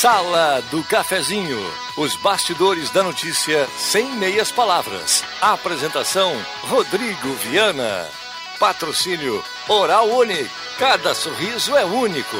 Sala do Cafezinho. Os bastidores da notícia sem meias palavras. Apresentação: Rodrigo Viana. Patrocínio Oral Unique. Cada sorriso é único.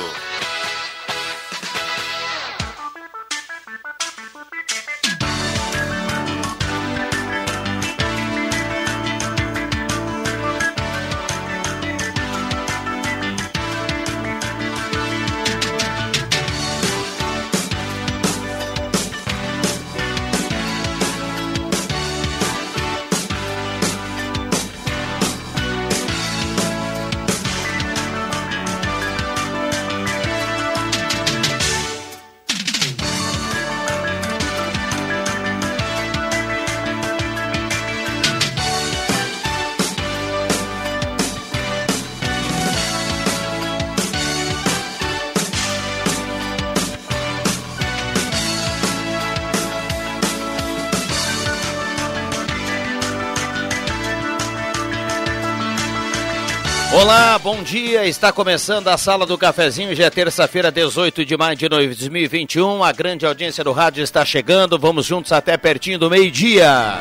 Bom dia. Está começando a Sala do Cafezinho. Já é terça-feira, 18 de maio de 2021. A grande audiência do rádio está chegando. Vamos juntos até pertinho do meio-dia.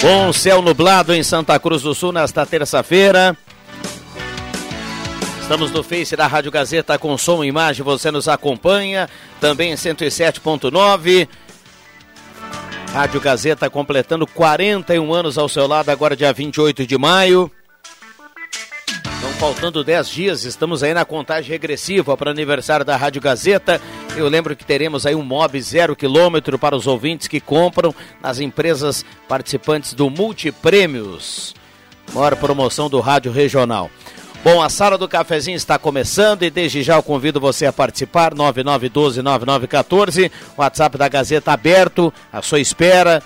Bom céu nublado em Santa Cruz do Sul nesta terça-feira. Estamos no Face da Rádio Gazeta com som e imagem. Você nos acompanha também em 107.9. Rádio Gazeta completando 41 anos ao seu lado, agora dia 28 de maio. Estão faltando 10 dias, estamos aí na contagem regressiva para o aniversário da Rádio Gazeta. Eu lembro que teremos aí um mob zero quilômetro para os ouvintes que compram nas empresas participantes do Multiprêmios, maior promoção do Rádio Regional. Bom, a sala do cafezinho está começando e desde já eu convido você a participar, 9912-9914, WhatsApp da Gazeta aberto, à sua espera,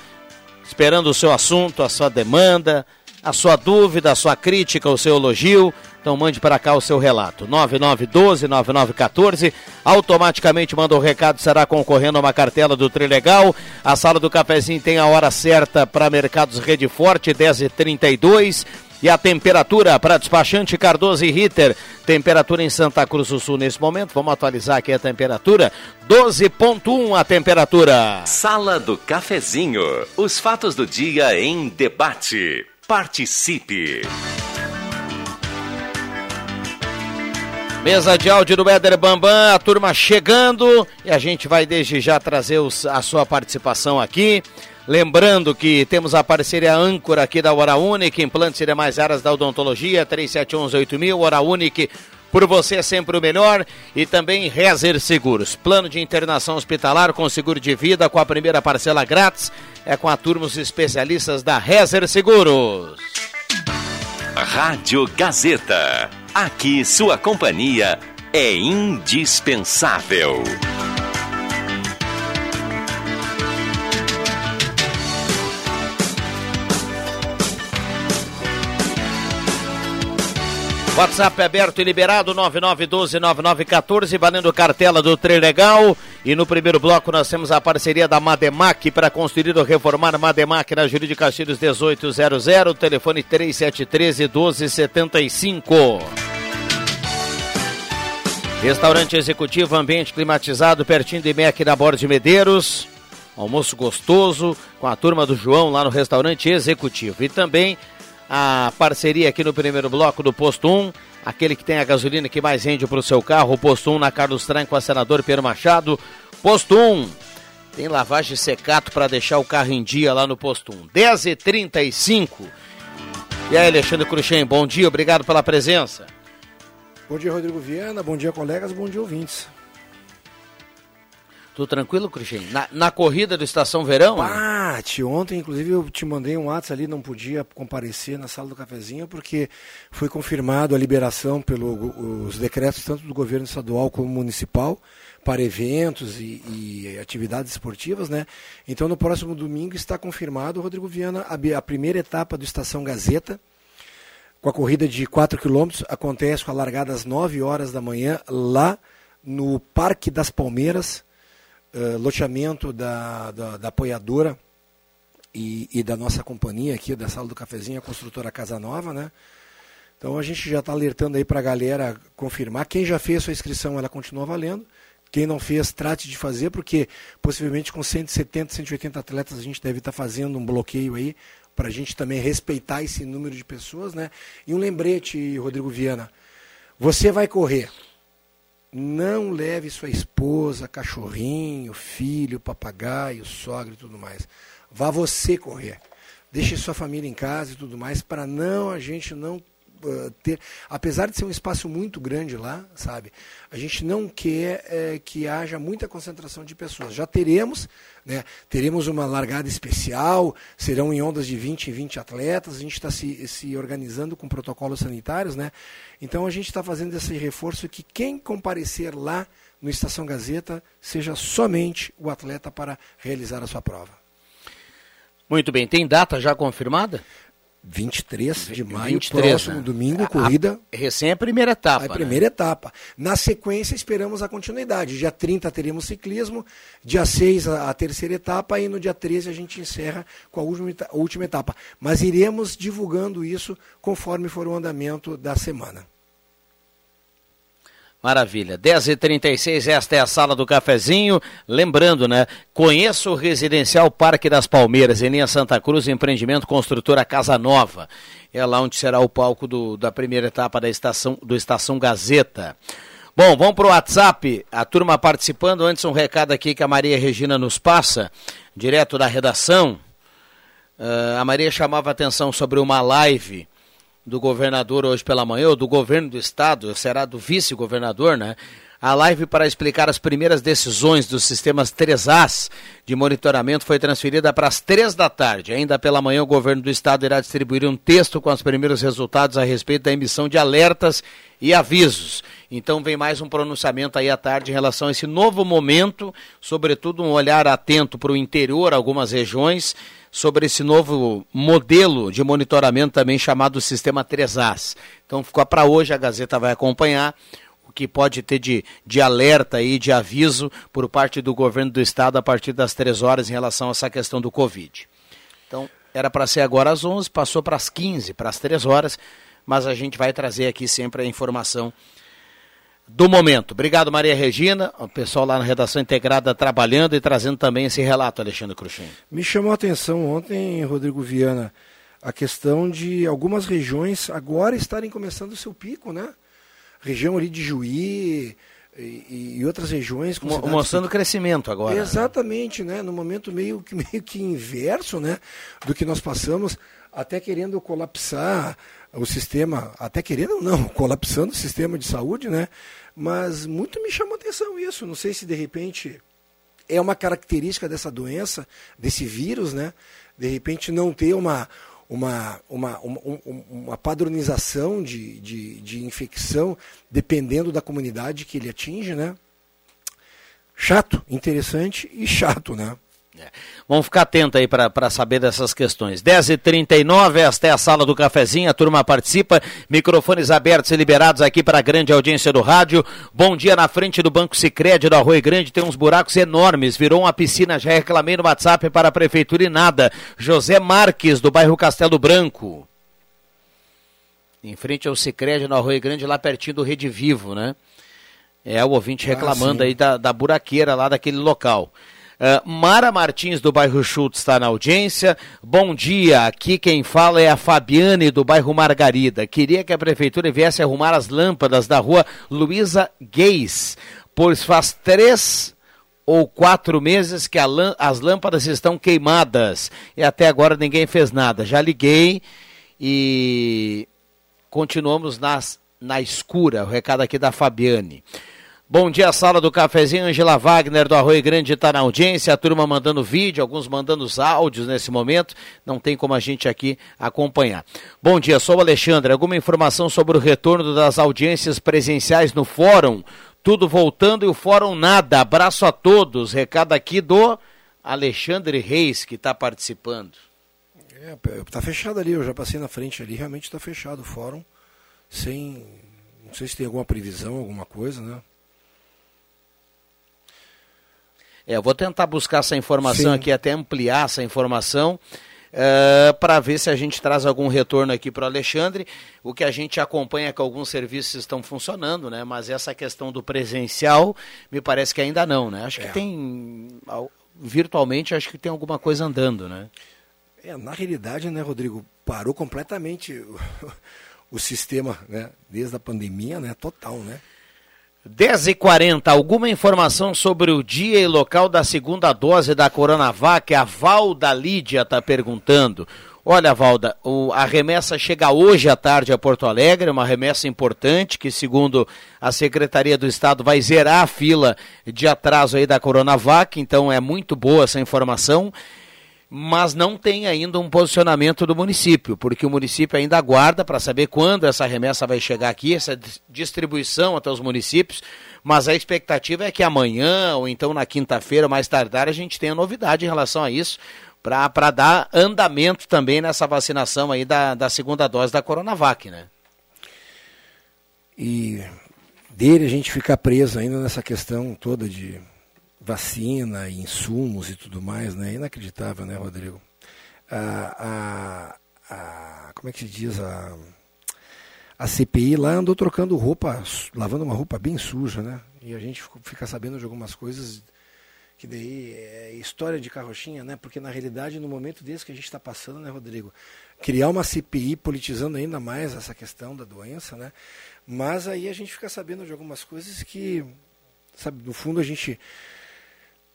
esperando o seu assunto, a sua demanda, a sua dúvida, a sua crítica, o seu elogio. Então mande para cá o seu relato. 9912-9914. Automaticamente manda o recado, será concorrendo a uma cartela do Trilegal. A sala do cafezinho tem a hora certa para Mercados Rede Forte, 10h32. E a temperatura para despachante Cardoso e Ritter. Temperatura em Santa Cruz do Sul nesse momento. Vamos atualizar aqui a temperatura. 12.1 a temperatura. Sala do Cafezinho. Os fatos do dia em debate. Participe. Mesa de áudio do Éder Bambam, a turma chegando e a gente vai desde já trazer os, a sua participação aqui. Lembrando que temos a parceria âncora aqui da Hora Única, implantes e demais áreas da odontologia, 3711-8000, Hora Única, por você é sempre o melhor. E também Rezer Seguros, plano de internação hospitalar com seguro de vida, com a primeira parcela grátis, é com a turma os especialistas da Rezer Seguros. Rádio Gazeta, aqui sua companhia é indispensável. WhatsApp aberto e liberado 99129914, valendo cartela do Trilegal. E no primeiro bloco nós temos a parceria da Mademac para construir ou reformar Mademac na Júlio de Castilhos 1800, telefone 3713 1275. Restaurante executivo, ambiente climatizado, pertinho de MEC na Borda de Medeiros. Almoço gostoso com a turma do João lá no restaurante executivo. E também a parceria aqui no primeiro bloco do Posto 1, aquele que tem a gasolina que mais rende para o seu carro, o Posto 1 na Carlos Tranco, a senador Pedro Machado. Posto 1, tem lavagem secato para deixar o carro em dia lá no Posto 1. 10h35. E aí, Alexandre Cruxem, bom dia, obrigado pela presença. Bom dia, Rodrigo Viana, bom dia, colegas, bom dia, ouvintes. Tudo tranquilo, Cruxem? Na, na, corrida do Estação Verão? Pate, ontem, inclusive, eu te mandei um WhatsApp ali, não podia comparecer na sala do cafezinho, porque foi confirmado a liberação pelos decretos tanto do governo estadual como municipal para eventos e, e, atividades esportivas, né? Então, no próximo domingo está confirmado, Rodrigo Viana, a, a primeira etapa do Estação Gazeta, com a corrida de 4 quilômetros, acontece com a largada às 9 horas da manhã, lá no Parque das Palmeiras, uh, loteamento da, da, da apoiadora e, e, da nossa companhia aqui, da Sala do Cafezinho, a construtora Casa Nova, né? Então a gente já está alertando aí para a galera confirmar. Quem já fez sua inscrição, ela continua valendo. Quem não fez, trate de fazer, porque possivelmente com 170, 180 atletas a gente deve estar tá fazendo um bloqueio aí para a gente também respeitar esse número de pessoas, né? E um lembrete, Rodrigo Viana, você vai correr. Não leve sua esposa, cachorrinho, filho, papagaio, sogra e tudo mais. Vá você correr. Deixe sua família em casa e tudo mais para não a gente não uh, ter, apesar de ser um espaço muito grande lá, sabe? A gente não quer é, que haja muita concentração de pessoas. Já teremos, né? Teremos uma largada especial, serão em ondas de 20 em 20 atletas, a gente está se, se organizando com protocolos sanitários, né? Então a gente está fazendo esse reforço que quem comparecer lá no Estação Gazeta seja somente o atleta para realizar a sua prova. Muito bem, tem data já confirmada? 23 de maio, 23, próximo né? domingo, corrida. A, recém a primeira etapa. A né? primeira etapa. Na sequência, esperamos a continuidade. Dia 30 teremos ciclismo, dia 6 a, a terceira etapa e no dia 13 a gente encerra com a última, a última etapa. Mas iremos divulgando isso conforme for o andamento da semana. Maravilha. 10h36, esta é a sala do cafezinho. Lembrando, né? Conheça o Residencial Parque das Palmeiras, em linha Santa Cruz, empreendimento construtora Casa Nova. É lá onde será o palco do, da primeira etapa da estação, do Estação Gazeta. Bom, vamos para o WhatsApp. A turma participando. Antes, um recado aqui que a Maria Regina nos passa, direto da redação. Uh, a Maria chamava atenção sobre uma live do governador hoje pela manhã, ou do governo do estado, será do vice-governador, né? A live para explicar as primeiras decisões dos sistemas 3As de monitoramento foi transferida para as três da tarde. Ainda pela manhã, o governo do estado irá distribuir um texto com os primeiros resultados a respeito da emissão de alertas e avisos. Então vem mais um pronunciamento aí à tarde em relação a esse novo momento, sobretudo um olhar atento para o interior, algumas regiões, sobre esse novo modelo de monitoramento também chamado Sistema 3As. Então ficou para hoje, a Gazeta vai acompanhar o que pode ter de, de alerta e de aviso por parte do governo do estado a partir das três horas em relação a essa questão do Covid. Então, era para ser agora às 11, passou para as 15, para as três horas, mas a gente vai trazer aqui sempre a informação do momento. Obrigado, Maria Regina, o pessoal lá na redação integrada trabalhando e trazendo também esse relato, Alexandre Cruxem. Me chamou a atenção ontem, Rodrigo Viana, a questão de algumas regiões agora estarem começando o seu pico, né? Região ali de Juí e, e outras regiões. Mo mostrando que... crescimento agora. Né? Exatamente, né? No momento meio, meio que inverso, né? Do que nós passamos, até querendo colapsar o sistema, até querendo não, colapsando o sistema de saúde, né? Mas muito me chamou atenção isso. Não sei se de repente é uma característica dessa doença, desse vírus, né? De repente não ter uma, uma, uma, uma, uma padronização de, de, de infecção dependendo da comunidade que ele atinge, né? Chato, interessante e chato, né? É. Vamos ficar atento aí para saber dessas questões. 10h39, esta é a sala do cafezinho, a turma participa, microfones abertos e liberados aqui para a grande audiência do rádio. Bom dia na frente do Banco Sicredi do Arroio Grande, tem uns buracos enormes, virou uma piscina, já reclamei no WhatsApp para a prefeitura e nada. José Marques, do bairro Castelo Branco. Em frente ao Sicredi no Arroio Grande, lá pertinho do Rede Vivo, né? É o ouvinte ah, reclamando ah, aí da, da buraqueira lá daquele local. Uh, Mara Martins, do bairro Schultz, está na audiência. Bom dia, aqui quem fala é a Fabiane, do bairro Margarida. Queria que a prefeitura viesse arrumar as lâmpadas da rua Luísa Gueis, pois faz três ou quatro meses que as lâmpadas estão queimadas e até agora ninguém fez nada. Já liguei e continuamos nas, na escura. O recado aqui da Fabiane. Bom dia, sala do cafezinho. Angela Wagner do Arroio Grande está na audiência. A turma mandando vídeo, alguns mandando os áudios nesse momento. Não tem como a gente aqui acompanhar. Bom dia, sou o Alexandre. Alguma informação sobre o retorno das audiências presenciais no fórum? Tudo voltando e o fórum nada. Abraço a todos. Recado aqui do Alexandre Reis, que está participando. É, tá fechado ali. Eu já passei na frente ali. Realmente está fechado o fórum. Sem. Não sei se tem alguma previsão, alguma coisa, né? É, eu vou tentar buscar essa informação Sim. aqui, até ampliar essa informação. uh, para ver se a gente traz algum retorno aqui para o Alexandre. O que a gente acompanha é que alguns serviços estão funcionando, né? Mas essa questão do presencial, me parece que ainda não, né? Acho é. que tem virtualmente, acho que tem alguma coisa andando, né? É, na realidade, né, Rodrigo, parou completamente o, o sistema, né? Desde a pandemia, né? Total, né? 10h40, alguma informação sobre o dia e local da segunda dose da Coronavac? A Valda Lídia está perguntando. Olha, Valda, o, a remessa chega hoje à tarde a Porto Alegre, uma remessa importante que, segundo a Secretaria do Estado, vai zerar a fila de atraso aí da Coronavac, então é muito boa essa informação mas não tem ainda um posicionamento do município, porque o município ainda aguarda para saber quando essa remessa vai chegar aqui, essa distribuição até os municípios, mas a expectativa é que amanhã ou então na quinta-feira, mais tardar, a gente tenha novidade em relação a isso, para dar andamento também nessa vacinação aí da, da segunda dose da Coronavac, né? E dele a gente ficar preso ainda nessa questão toda de vacina, insumos e tudo mais, né? Inacreditável, né, Rodrigo? A, a, a, como é que se diz? A, a CPI lá andou trocando roupa, lavando uma roupa bem suja, né? E a gente fica sabendo de algumas coisas que daí é história de carrochinha, né? Porque na realidade, no momento desse que a gente está passando, né, Rodrigo? Criar uma CPI politizando ainda mais essa questão da doença, né? Mas aí a gente fica sabendo de algumas coisas que, sabe, no fundo a gente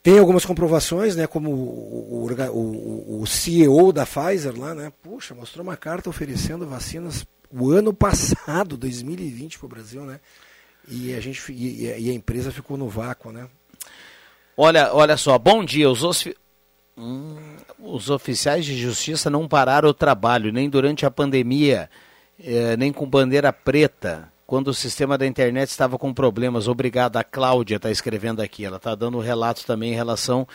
tem algumas comprovações, né, como o, o, o, CEO da Pfizer lá, né, puxa, mostrou uma carta oferecendo vacinas o ano passado, 2020, para o Brasil, né? E a, gente, e, e, a empresa ficou no vácuo, né? Olha, olha só, bom dia. Os, hum, os oficiais de justiça não pararam o trabalho, nem durante a pandemia, eh, nem com bandeira preta quando o sistema da internet estava com problemas. Obrigado, a Cláudia está escrevendo aqui. Ela está dando relatos também em relação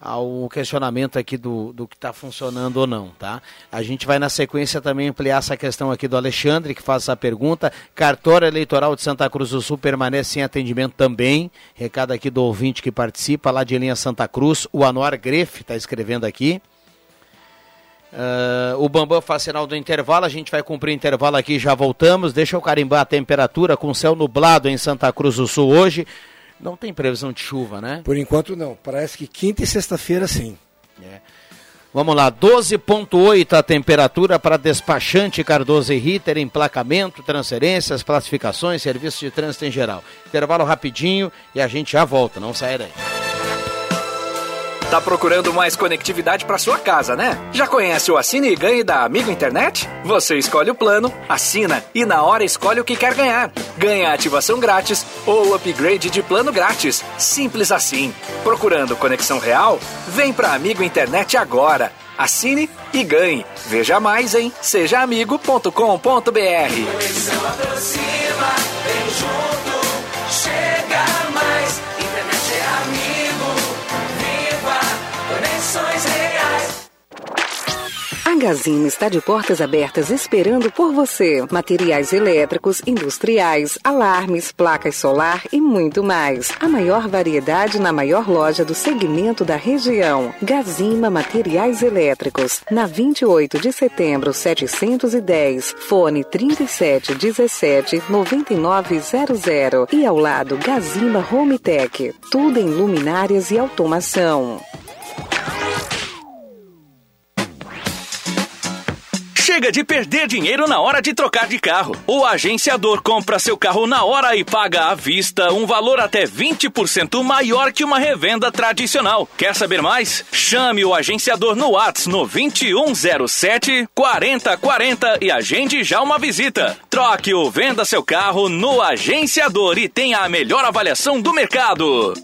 ao questionamento aqui do, do que está funcionando ou não, tá? A gente vai na sequência também ampliar essa questão aqui do Alexandre, que faz essa pergunta. Cartório Eleitoral de Santa Cruz do Sul permanece sem atendimento também. Recado aqui do ouvinte que participa, lá de linha Santa Cruz. O Anuar Grefe está escrevendo aqui. Uh, o Bambam faz sinal do intervalo, a gente vai cumprir o intervalo aqui já voltamos. Deixa eu carimbar a temperatura com céu nublado em Santa Cruz do Sul hoje. Não tem previsão de chuva, né? Por enquanto não. Parece que quinta e sexta-feira sim. É. Vamos lá, 12,8 a temperatura para despachante Cardoso e Ritter, emplacamento, transferências, classificações, serviços de trânsito em geral. Intervalo rapidinho e a gente já volta, não sai daí. Tá procurando mais conectividade para sua casa, né? Já conhece o Assine e Ganhe da Amigo Internet? Você escolhe o plano, assina e na hora escolhe o que quer ganhar. Ganha ativação grátis ou upgrade de plano grátis. Simples assim. Procurando conexão real? Vem para Amigo Internet agora. Assine e ganhe. Veja mais em sejaamigo.com.br. Gazima está de portas abertas esperando por você. Materiais elétricos, industriais, alarmes, placas solar e muito mais. A maior variedade na maior loja do segmento da região. Gazima Materiais Elétricos. Na 28 de setembro, 710. Fone 3717 9900. E ao lado, Gazima Home Tech. Tudo em luminárias e automação. Chega de perder dinheiro na hora de trocar de carro. O agenciador compra seu carro na hora e paga à vista um valor até 20% maior que uma revenda tradicional. Quer saber mais? Chame o agenciador no Whats no 2107 4040 e agende já uma visita. Troque ou venda seu carro no agenciador e tenha a melhor avaliação do mercado.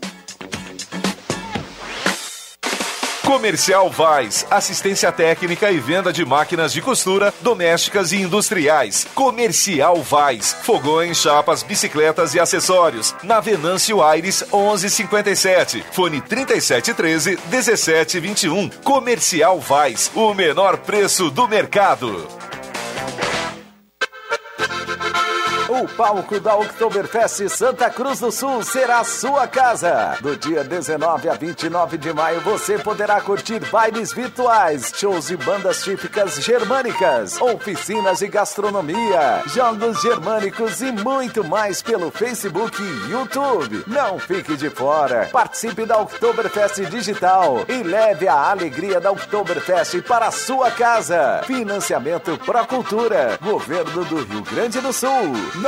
Comercial Vaz, assistência técnica e venda de máquinas de costura, domésticas e industriais. Comercial Vaz, fogões, chapas, bicicletas e acessórios. Na Venâncio Aires 1157, fone 3713 1721. Comercial Vaz, o menor preço do mercado. O palco da Oktoberfest Santa Cruz do Sul será sua casa. Do dia 19 a 29 de maio você poderá curtir bailes virtuais, shows de bandas típicas germânicas, oficinas de gastronomia, jogos germânicos e muito mais pelo Facebook e YouTube. Não fique de fora. Participe da Oktoberfest Digital e leve a alegria da Oktoberfest para a sua casa. Financiamento Pro Cultura, Governo do Rio Grande do Sul.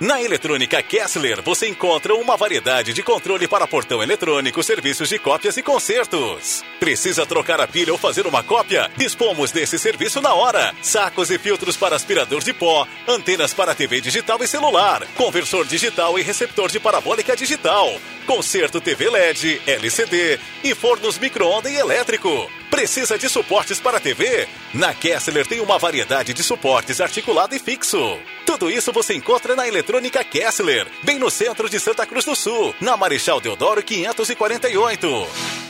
Na Eletrônica Kessler você encontra uma variedade de controle para portão eletrônico, serviços de cópias e consertos. Precisa trocar a pilha ou fazer uma cópia? Dispomos desse serviço na hora. Sacos e filtros para aspirador de pó, antenas para TV digital e celular, conversor digital e receptor de parabólica digital, conserto TV LED, LCD e fornos micro-ondas e elétrico. Precisa de suportes para TV? Na Kessler tem uma variedade de suportes articulado e fixo. Tudo isso você encontra na Eletrônica Kessler, bem no centro de Santa Cruz do Sul, na Marechal Deodoro 548.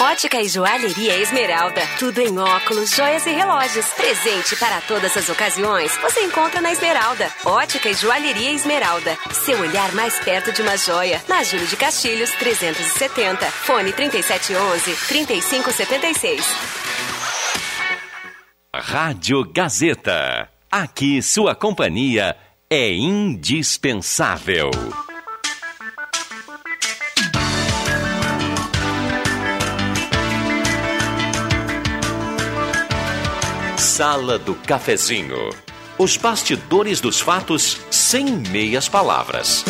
Ótica e Joalheria Esmeralda. Tudo em óculos, joias e relógios. Presente para todas as ocasiões. Você encontra na Esmeralda. Ótica e Joalheria Esmeralda. Seu olhar mais perto de uma joia. Na Júlio de Castilhos, 370. Fone 3711-3576. Rádio Gazeta. Aqui sua companhia é indispensável. Sala do Cafezinho. Os bastidores dos fatos sem meias palavras.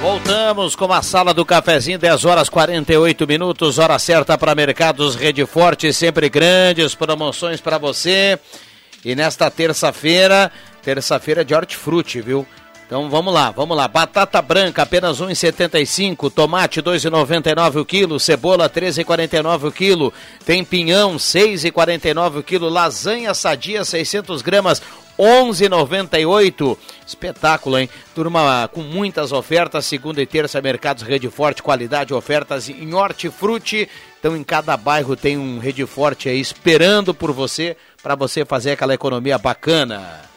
Voltamos com a sala do cafezinho, 10 horas 48 minutos, hora certa para Mercados Rede Forte, sempre grandes promoções para você. E nesta terça-feira, terça-feira de hortifruti, viu? Então vamos lá, vamos lá. Batata branca apenas 1,75, tomate 2,99 o quilo, cebola 13,49 o quilo, tem pinhão 6,49 o quilo, lasanha sadia 600 gramas 11,98. Espetáculo, hein? Turma com muitas ofertas, segunda e terça, Mercados Rede Forte, qualidade, ofertas em hortifruti. Então, em cada bairro tem um Rede Forte aí esperando por você, para você fazer aquela economia bacana.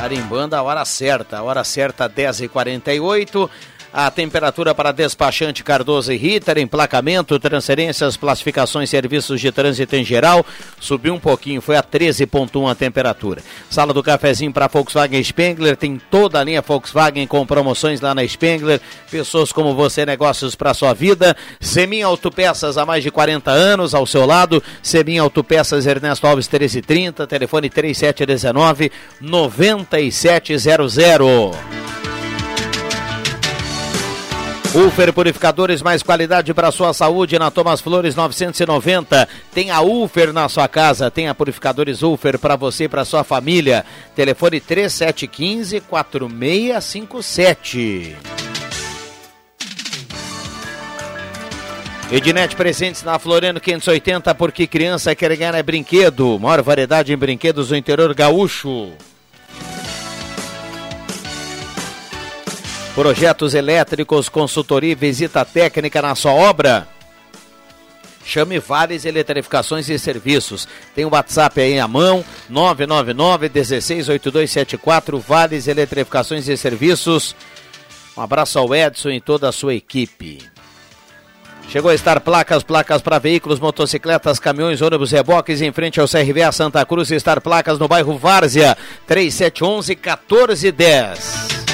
Carimbando a hora certa, a hora certa 10h48. A temperatura para despachante Cardoso e Ritter, emplacamento, transferências, classificações, serviços de trânsito em geral, subiu um pouquinho, foi a 13.1 a temperatura. Sala do cafezinho para Volkswagen Spengler, tem toda a linha Volkswagen com promoções lá na Spengler. Pessoas como você, negócios para sua vida. Semin Autopeças há mais de 40 anos ao seu lado. Semin Autopeças Ernesto Alves 1330, telefone 3719 9700. Ufer Purificadores, mais qualidade para sua saúde na Thomas Flores 990. Tem a Ufer na sua casa, tem a Purificadores Ufer para você e para sua família. Telefone 3715 4657. Ednet presentes na Floriano 580, porque criança quer ganhar é brinquedo. Maior variedade em brinquedos do interior gaúcho. Projetos elétricos, consultoria e visita técnica na sua obra? Chame Vales Eletrificações e Serviços. Tem o WhatsApp aí à mão, 999 168274 Vales Eletrificações e Serviços. Um abraço ao Edson e toda a sua equipe. Chegou a estar placas, placas para veículos, motocicletas, caminhões, ônibus, reboques em frente ao CRVA Santa Cruz. Estar placas no bairro Várzea, 3711 1410.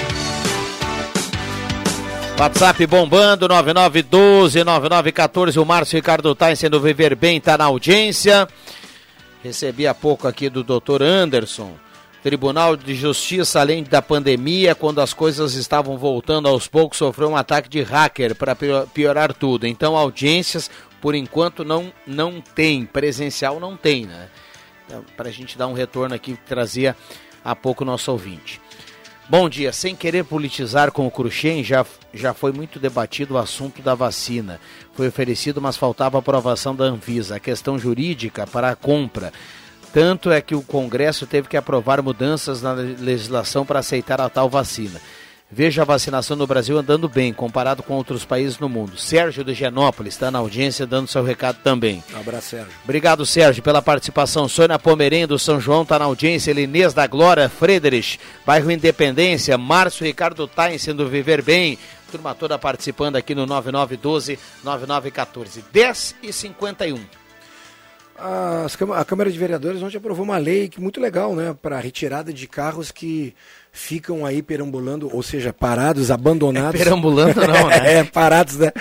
WhatsApp bombando, 9912 9914. O Márcio Ricardo Tyson do Viver Bem está na audiência. Recebi há pouco aqui do doutor Anderson. Tribunal de Justiça, além da pandemia, quando as coisas estavam voltando aos poucos, sofreu um ataque de hacker para piorar tudo. Então, audiências, por enquanto, não, não tem. Presencial não tem, né? Então, para a gente dar um retorno aqui que trazia há pouco o nosso ouvinte. Bom dia. Sem querer politizar com o Cruxem, já, já foi muito debatido o assunto da vacina. Foi oferecido, mas faltava aprovação da Anvisa. A questão jurídica para a compra. Tanto é que o Congresso teve que aprovar mudanças na legislação para aceitar a tal vacina. Veja a vacinação no Brasil andando bem, comparado com outros países no mundo. Sérgio de Genópolis está na audiência dando seu recado também. Um abraço, Sérgio. Obrigado, Sérgio, pela participação. Sônia Pomerém do São João está na audiência. Elinês da Glória, Frederich, bairro Independência, Márcio Ricardo Tain do Viver Bem. Turma toda participando aqui no 9912-9914. 10 e 51 a Câmara de Vereadores ontem aprovou uma lei que muito legal, né, para retirada de carros que ficam aí perambulando, ou seja, parados, abandonados. É perambulando não, né? é, parados, né?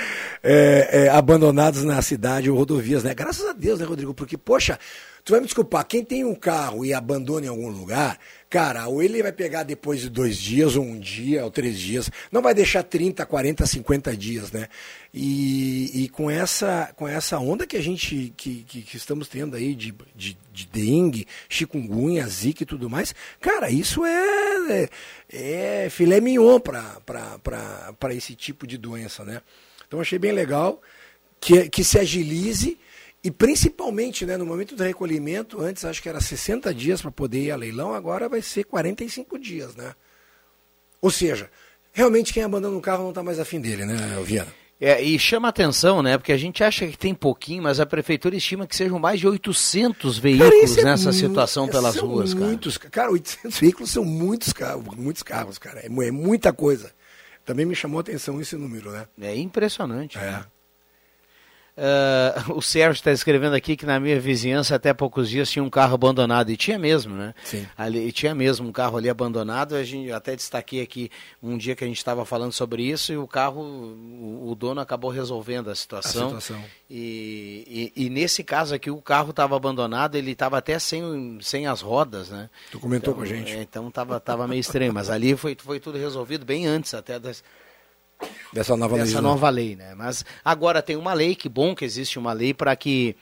É, é, abandonados na cidade ou rodovias, né? Graças a Deus, né, Rodrigo? Porque, poxa, tu vai me desculpar, quem tem um carro e abandona em algum lugar, cara, ou ele vai pegar depois de dois dias, ou um dia, ou três dias, não vai deixar 30, 40, 50 dias, né? E, e com, essa, com essa onda que a gente, que, que, que estamos tendo aí de, de, de dengue, chikungunya, zika e tudo mais, cara, isso é, é, é filé mignon para esse tipo de doença, né? Então achei bem legal que, que se agilize e principalmente, né, no momento do recolhimento, antes acho que era 60 dias para poder ir a leilão, agora vai ser 45 dias, né? Ou seja, realmente quem abandona o carro não está mais afim dele, né, Viana? É, e chama atenção, né? Porque a gente acha que tem pouquinho, mas a prefeitura estima que sejam mais de 800 veículos cara, é nessa situação pelas ruas, cara. Muitos, cara, 800 veículos são muitos carros, muitos carros, cara. É, é muita coisa. Também me chamou a atenção esse número, né? É impressionante. É. Né? Uh, o Sérgio está escrevendo aqui que na minha vizinhança até poucos dias tinha um carro abandonado e tinha mesmo, né? Sim. Ali, tinha mesmo um carro ali abandonado. A gente até destaquei aqui um dia que a gente estava falando sobre isso e o carro, o, o dono acabou resolvendo a situação. A situação. E, e, e, nesse caso aqui o carro estava abandonado, ele estava até sem, sem as rodas, né? Tu comentou então, com a gente. É, então estava tava meio estranho, mas ali foi, foi tudo resolvido bem antes até das dessa nova dessa lei. nova lei, né? Mas agora tem uma lei, que bom que existe uma lei para que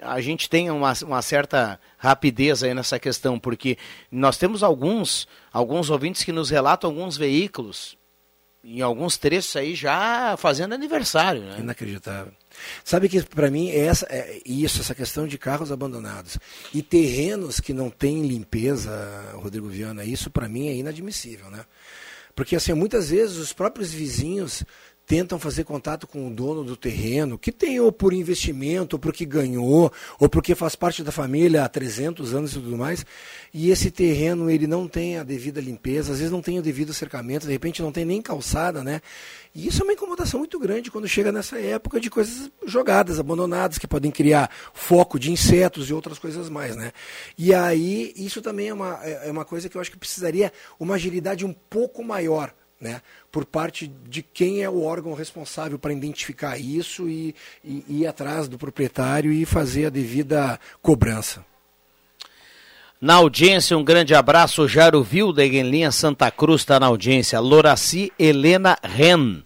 a gente tenha uma, uma certa rapidez aí nessa questão, porque nós temos alguns, alguns ouvintes que nos relatam alguns veículos, em alguns trechos aí já fazendo aniversário, né? Inacreditável. Sabe que para mim é, essa, é isso, essa questão de carros abandonados e terrenos que não têm limpeza, Rodrigo Viana, isso para mim é inadmissível, né? Porque assim, muitas vezes os próprios vizinhos tentam fazer contato com o dono do terreno, que tem ou por investimento, ou porque ganhou, ou porque faz parte da família há 300 anos e tudo mais, e esse terreno ele não tem a devida limpeza, às vezes não tem o devido cercamento, de repente não tem nem calçada, né? E isso é uma incomodação muito grande quando chega nessa época de coisas jogadas, abandonadas, que podem criar foco de insetos e outras coisas mais, né? E aí, isso também é uma, é, é uma coisa que eu acho que precisaria uma agilidade um pouco maior, né? Por parte de quem é o órgão responsável para identificar isso e, e, e ir atrás do proprietário e fazer a devida cobrança. Na audiência, um grande abraço. Jairo Wilder, em linha Santa Cruz, está na audiência. Loraci Helena Ren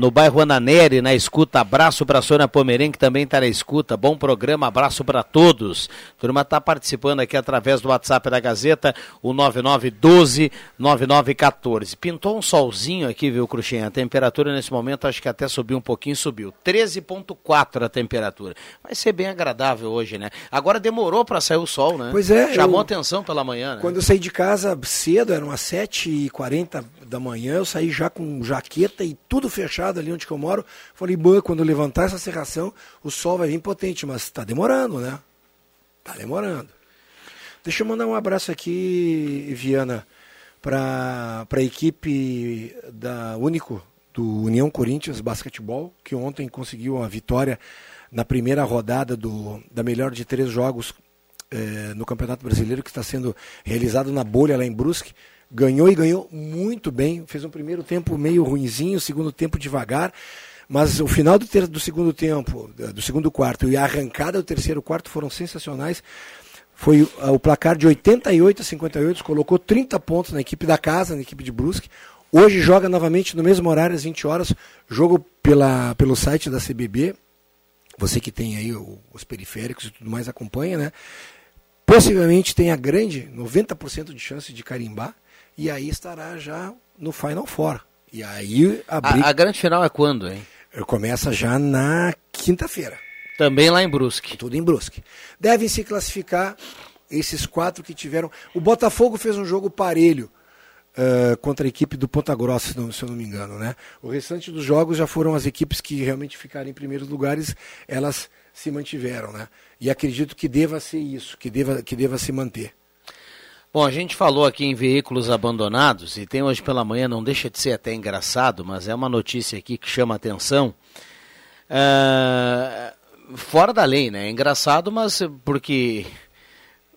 no bairro Ananeri, na escuta. Abraço para a Sônia Pomerém, que também está na escuta. Bom programa, abraço para todos. A turma está participando aqui através do WhatsApp da Gazeta, o 9912-9914. Pintou um solzinho aqui, viu, Cruxinha? A temperatura nesse momento acho que até subiu um pouquinho, subiu. 13,4 a temperatura. Vai ser bem agradável hoje, né? Agora demorou para sair o sol, né? Pois é. Chamou eu... atenção pela manhã, né? Quando eu saí de casa cedo, eram as 7h40 da manhã, eu saí já com jaqueta e tudo fechado ali onde eu moro. Falei, boa, quando levantar essa serração, o sol vai vir potente, mas está demorando, né? Está demorando. Deixa eu mandar um abraço aqui, Viana, para a equipe da Único, do União Corinthians Basquetebol, que ontem conseguiu a vitória na primeira rodada do, da melhor de três jogos eh, no Campeonato Brasileiro, que está sendo realizado na bolha lá em Brusque. Ganhou e ganhou muito bem. Fez um primeiro tempo meio ruinzinho, segundo tempo devagar. Mas o final do, ter, do segundo tempo, do segundo quarto e a arrancada do terceiro quarto foram sensacionais. Foi o placar de 88 a 58, colocou 30 pontos na equipe da casa, na equipe de Brusque. Hoje joga novamente no mesmo horário, às 20 horas, jogo pela, pelo site da CBB. Você que tem aí os periféricos e tudo mais acompanha, né? Possivelmente tem a grande 90% de chance de carimbar e aí estará já no Final Four. E aí a, briga... a, a grande final é quando, hein? Começa já na quinta-feira. Também lá em Brusque. Tudo em Brusque. Devem se classificar esses quatro que tiveram. O Botafogo fez um jogo parelho uh, contra a equipe do Ponta Grossa, se, não, se eu não me engano. Né? O restante dos jogos já foram as equipes que realmente ficaram em primeiros lugares, elas se mantiveram. Né? E acredito que deva ser isso, que deva, que deva se manter. Bom, a gente falou aqui em veículos abandonados e tem hoje pela manhã, não deixa de ser até engraçado, mas é uma notícia aqui que chama atenção. É, fora da lei, né? É engraçado, mas porque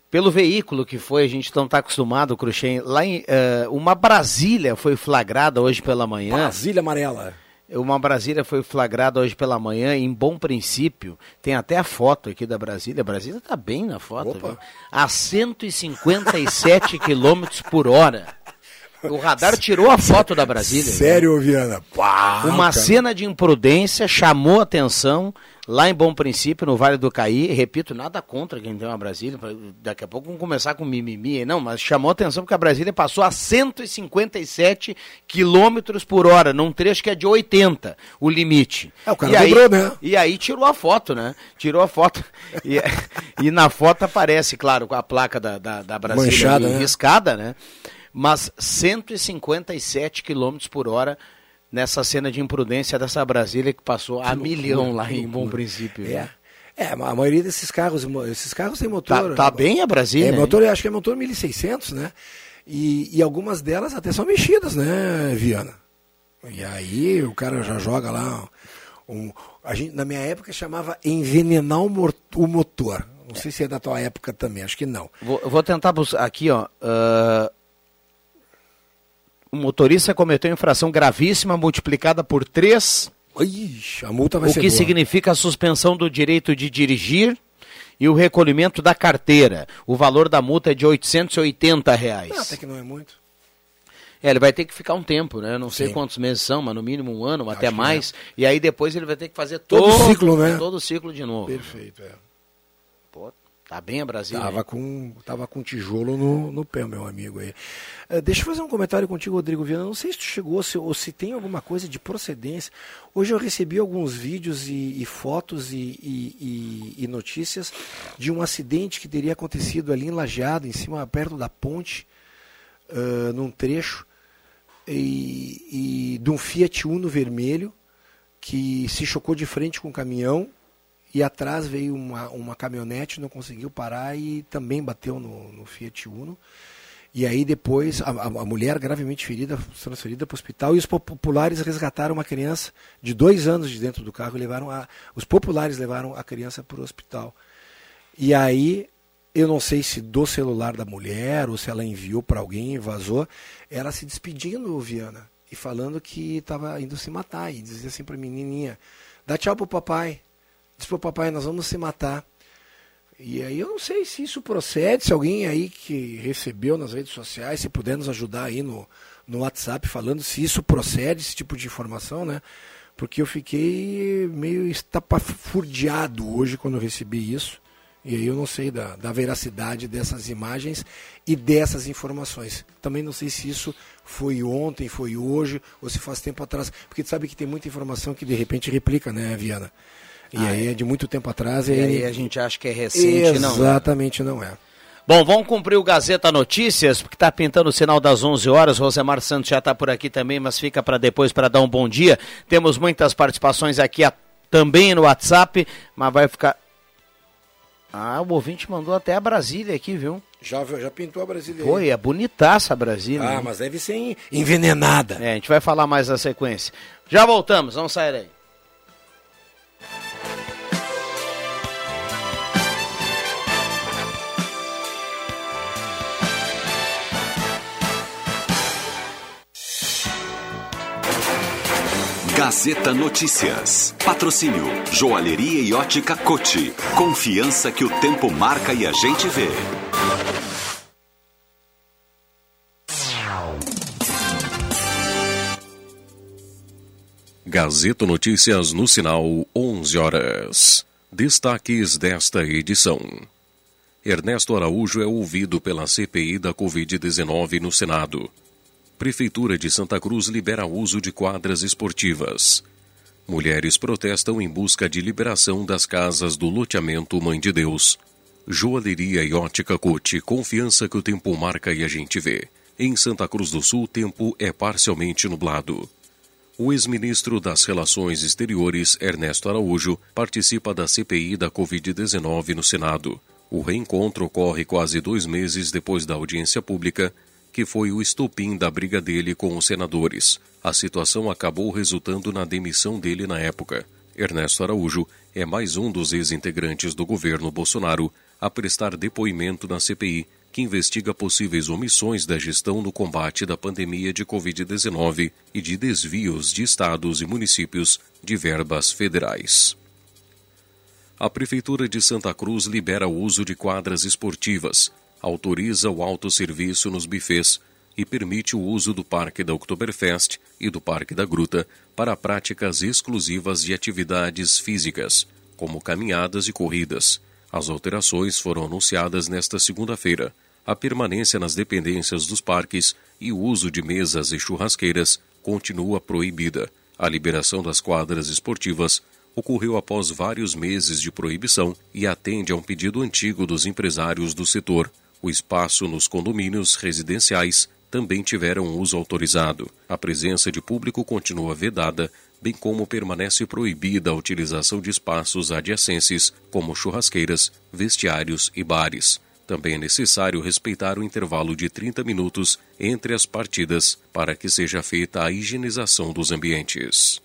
pelo veículo que foi, a gente não está acostumado, Cruxem. Lá em uh, uma Brasília foi flagrada hoje pela manhã. Brasília amarela. Uma Brasília foi flagrada hoje pela manhã, em bom princípio. Tem até a foto aqui da Brasília. A Brasília está bem na foto. Viu? A 157 km por hora. O radar tirou a foto da Brasília. Sério, Viana? Uau, Uma cara. cena de imprudência chamou atenção lá em Bom Princípio, no Vale do Caí. Repito, nada contra quem tem uma Brasília. Daqui a pouco vamos começar com mimimi. Não, mas chamou atenção porque a Brasília passou a 157 quilômetros por hora, num trecho que é de 80, o limite. É, o cara e dobrou, aí, né? E aí tirou a foto, né? Tirou a foto. E, e na foto aparece, claro, com a placa da, da, da Brasília Manchada, né? riscada, né? Mas 157 quilômetros por hora nessa cena de imprudência dessa Brasília que passou a loucura, milhão lá em Bom Princípio. É. Né? É, a maioria desses carros, esses carros têm motor. Tá, tá bem a Brasília. É, motor, acho que é motor 1600, né? E, e algumas delas até são mexidas, né, Viana? E aí o cara já joga lá. Um, a gente, na minha época chamava envenenar o, motor. Não sei se é da tua época também, acho que não. Vou, vou tentar buscar aqui, ó. Uh, o motorista cometeu infração gravíssima multiplicada por três. Ixi, a multa vai o ser que boa. significa a suspensão do direito de dirigir e o recolhimento da carteira. O valor da multa é de 880 reais. Não, até que não é muito. É, ele vai ter que ficar um tempo, né? Não sei Sim. quantos meses são, mas no mínimo um ano, Acho até mais. É. E aí depois ele vai ter que fazer todo, todo o ciclo, né? Todo o ciclo de novo. Perfeito, é. Tá bem a Brasília. Tava com, tava com tijolo no, no pé, meu amigo aí. Uh, deixa eu fazer um comentário contigo, Rodrigo Viana. Não sei se tu chegou se, ou se tem alguma coisa de procedência. Hoje eu recebi alguns vídeos e, e fotos e, e, e, notícias de um acidente que teria acontecido ali em Lajeado, em cima, perto da ponte, uh, num trecho, e, e de um Fiat Uno vermelho que se chocou de frente com o caminhão e atrás veio uma, uma caminhonete, não conseguiu parar e também bateu no, no Fiat Uno. E aí depois a, a mulher gravemente ferida, transferida para o hospital, e os populares resgataram uma criança de dois anos de dentro do carro e levaram a. Os populares levaram a criança para o hospital. E aí, eu não sei se do celular da mulher ou se ela enviou para alguém vazou, ela se despedindo, Viana, e falando que estava indo se matar. E dizia assim para a menininha: dá tchau pro papai disse pro papai, nós vamos se matar. E aí eu não sei se isso procede, se alguém aí que recebeu nas redes sociais, se puder nos ajudar aí no, no WhatsApp falando se isso procede, esse tipo de informação, né? Porque eu fiquei meio estapafurdiado hoje quando eu recebi isso. E aí eu não sei da, da veracidade dessas imagens e dessas informações. Também não sei se isso foi ontem, foi hoje, ou se faz tempo atrás. Porque tu sabe que tem muita informação que de repente replica, né, Viana? E ah, aí é de muito tempo atrás. E, aí a gente acha que é recente, não. É. Exatamente, não é. Bom, vamos cumprir o Gazeta Notícias, porque está pintando o sinal das 11 horas. Rosemar Santos já está por aqui também, mas fica para depois para dar um bom dia. Temos muitas participações aqui a, também no WhatsApp, mas vai ficar Ah, o ouvinte mandou até a Brasília aqui, viu? Já, já pintou a Brasília. Foi, é bonitaça a Brasília. Ah, né? mas deve ser envenenada. É, a gente vai falar mais na sequência. Já voltamos, vamos sair aí. Gazeta Notícias. Patrocínio Joalheria e Ótica Cote. Confiança que o tempo marca e a gente vê. Gazeta Notícias no sinal 11 horas. Destaques desta edição. Ernesto Araújo é ouvido pela CPI da Covid-19 no Senado. Prefeitura de Santa Cruz libera uso de quadras esportivas. Mulheres protestam em busca de liberação das casas do loteamento Mãe de Deus. Joalheria e ótica Cote, confiança que o tempo marca e a gente vê. Em Santa Cruz do Sul, tempo é parcialmente nublado. O ex-ministro das Relações Exteriores, Ernesto Araújo, participa da CPI da Covid-19 no Senado. O reencontro ocorre quase dois meses depois da audiência pública, que foi o estopim da briga dele com os senadores. A situação acabou resultando na demissão dele na época. Ernesto Araújo é mais um dos ex-integrantes do governo Bolsonaro a prestar depoimento na CPI, que investiga possíveis omissões da gestão no combate da pandemia de Covid-19 e de desvios de estados e municípios de verbas federais. A Prefeitura de Santa Cruz libera o uso de quadras esportivas, autoriza o autosserviço nos bufês e permite o uso do Parque da Oktoberfest e do Parque da Gruta para práticas exclusivas de atividades físicas, como caminhadas e corridas. As alterações foram anunciadas nesta segunda-feira. A permanência nas dependências dos parques e o uso de mesas e churrasqueiras continua proibida. A liberação das quadras esportivas ocorreu após vários meses de proibição e atende a um pedido antigo dos empresários do setor. O espaço nos condomínios residenciais também tiveram uso autorizado. A presença de público continua vedada, bem como permanece proibida a utilização de espaços adjacentes, como churrasqueiras, vestiários e bares. Também é necessário respeitar o intervalo de 30 minutos entre as partidas para que seja feita a higienização dos ambientes.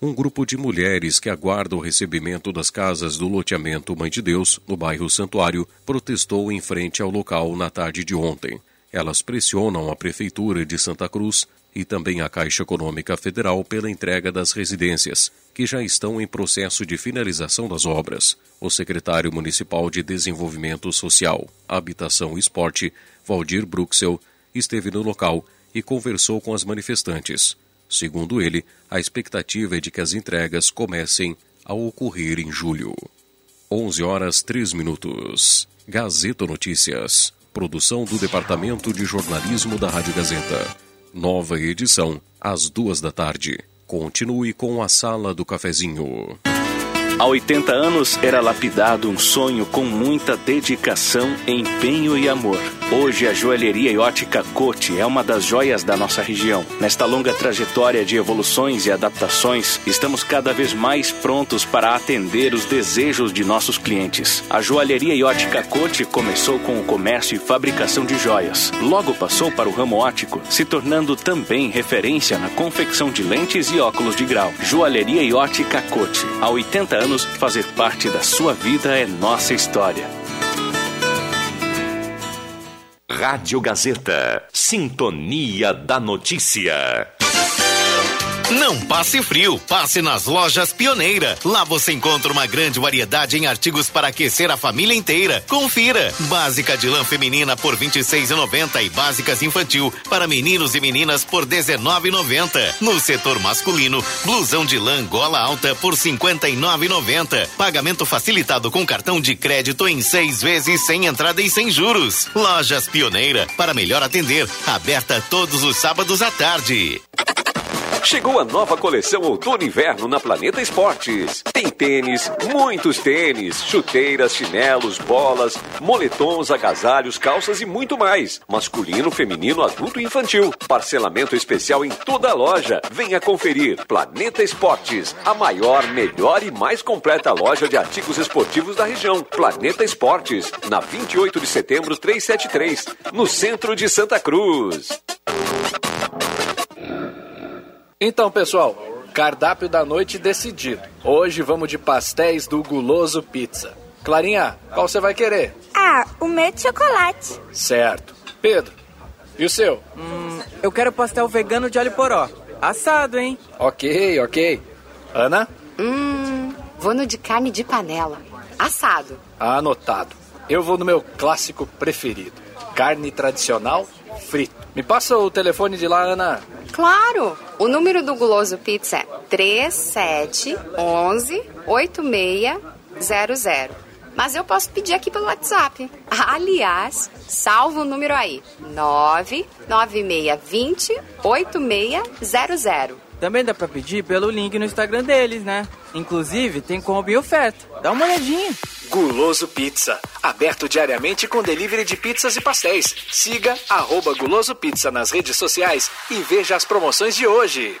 Um grupo de mulheres que aguarda o recebimento das casas do loteamento Mãe de Deus, no bairro Santuário, protestou em frente ao local na tarde de ontem. Elas pressionam a Prefeitura de Santa Cruz e também a Caixa Econômica Federal pela entrega das residências, que já estão em processo de finalização das obras. O secretário municipal de Desenvolvimento Social, Habitação e Esporte, Valdir Bruxel, esteve no local e conversou com as manifestantes. Segundo ele, a expectativa é de que as entregas comecem a ocorrer em julho. 11 horas 3 minutos. Gazeta Notícias. Produção do Departamento de Jornalismo da Rádio Gazeta. Nova edição, às duas da tarde. Continue com a Sala do Cafezinho. Há 80 anos era lapidado um sonho com muita dedicação, empenho e amor. Hoje a joalheria e ótica Cote é uma das joias da nossa região. Nesta longa trajetória de evoluções e adaptações, estamos cada vez mais prontos para atender os desejos de nossos clientes. A joalheria e ótica Cote começou com o comércio e fabricação de joias. Logo passou para o ramo ótico, se tornando também referência na confecção de lentes e óculos de grau. Joalheria e ótica Cote. Há 80 anos anos, fazer parte da sua vida é nossa história. Rádio Gazeta. Sintonia da Notícia. Não passe frio, passe nas lojas Pioneira. Lá você encontra uma grande variedade em artigos para aquecer a família inteira. Confira. Básica de lã feminina por R$ 26,90 e básicas infantil para meninos e meninas por R$ 19,90. No setor masculino, blusão de lã gola alta por R$ 59,90. Pagamento facilitado com cartão de crédito em seis vezes sem entrada e sem juros. Lojas Pioneira para melhor atender. Aberta todos os sábados à tarde. Chegou a nova coleção Outono Inverno na Planeta Esportes. Tem tênis, muitos tênis, chuteiras, chinelos, bolas, moletons, agasalhos, calças e muito mais. Masculino, feminino, adulto e infantil. Parcelamento especial em toda a loja. Venha conferir. Planeta Esportes, a maior, melhor e mais completa loja de artigos esportivos da região. Planeta Esportes, na 28 de setembro 373, no centro de Santa Cruz. Então, pessoal, cardápio da noite decidido. Hoje vamos de pastéis do Guloso Pizza. Clarinha, qual você vai querer? Ah, o meu de chocolate. Certo. Pedro, e o seu? Hum, eu quero pastel vegano de alho poró. Assado, hein? Ok, ok. Ana? Hum, vou no de carne de panela. Assado. Anotado. Eu vou no meu clássico preferido. Carne tradicional frito. Me passa o telefone de lá, Ana. Claro! O número do Guloso Pizza é 3711 8600. Mas eu posso pedir aqui pelo WhatsApp. Aliás, salva o número aí: 99620 8600. Também dá pra pedir pelo link no Instagram deles, né? Inclusive, tem combo e oferta. Dá uma olhadinha. Guloso Pizza. Aberto diariamente com delivery de pizzas e pastéis. Siga arroba Guloso Pizza nas redes sociais e veja as promoções de hoje.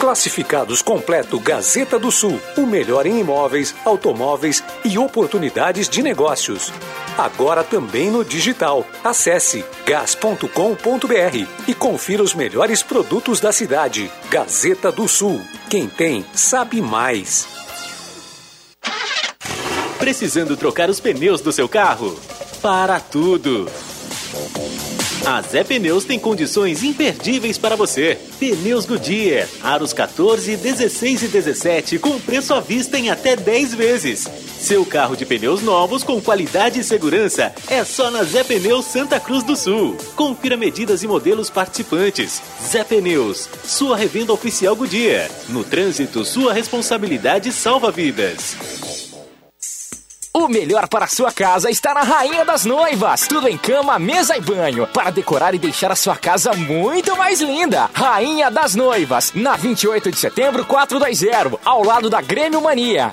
Classificados completo Gazeta do Sul, o melhor em imóveis, automóveis e oportunidades de negócios. Agora também no digital. Acesse gas.com.br e confira os melhores produtos da cidade. Gazeta do Sul. Quem tem, sabe mais. Precisando trocar os pneus do seu carro? Para tudo! A Zé Pneus tem condições imperdíveis para você. Pneus Goodyear, aros 14, 16 e 17 com preço à vista em até 10 vezes. Seu carro de pneus novos com qualidade e segurança é só na Zé Pneus Santa Cruz do Sul. Confira medidas e modelos participantes. Zé Pneus, sua revenda oficial Goodyear. No trânsito, sua responsabilidade salva vidas. O melhor para a sua casa está na Rainha das Noivas. Tudo em cama, mesa e banho. Para decorar e deixar a sua casa muito mais linda. Rainha das Noivas, na 28 de setembro, 420, ao lado da Grêmio Mania.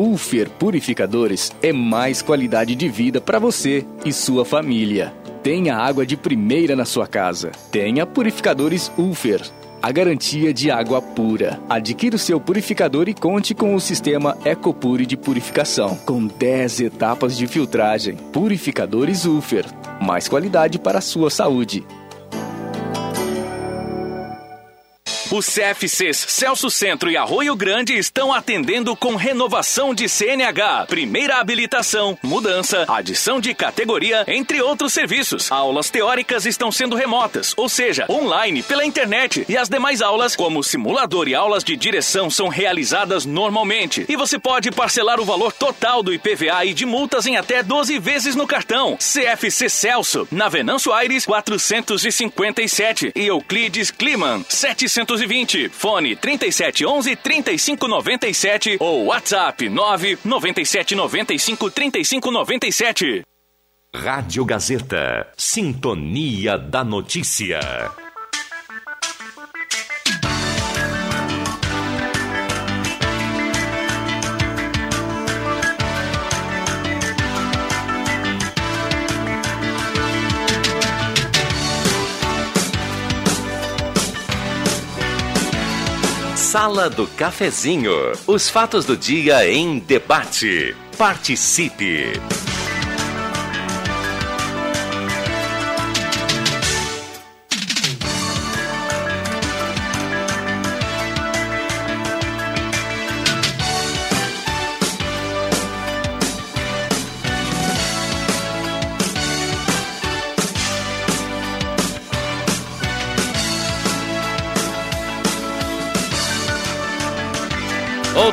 Ulfer Purificadores é mais qualidade de vida para você e sua família. Tenha água de primeira na sua casa. Tenha purificadores Ulfer. A garantia de água pura. Adquira o seu purificador e conte com o sistema EcoPure de purificação, com 10 etapas de filtragem. Purificadores Ulfer. Mais qualidade para a sua saúde. Os CFCs Celso Centro e Arroio Grande estão atendendo com renovação de CNH, primeira habilitação, mudança, adição de categoria, entre outros serviços. Aulas teóricas estão sendo remotas, ou seja, online, pela internet, e as demais aulas, como simulador e aulas de direção, são realizadas normalmente. E você pode parcelar o valor total do IPVA e de multas em até 12 vezes no cartão. CFC Celso, na Venâncio Aires 457 e Euclides Kliman 700 Fone 3711 3597 ou WhatsApp 997 95 3597. Rádio Gazeta. Sintonia da Notícia. Sala do Cafezinho. Os fatos do dia em debate. Participe.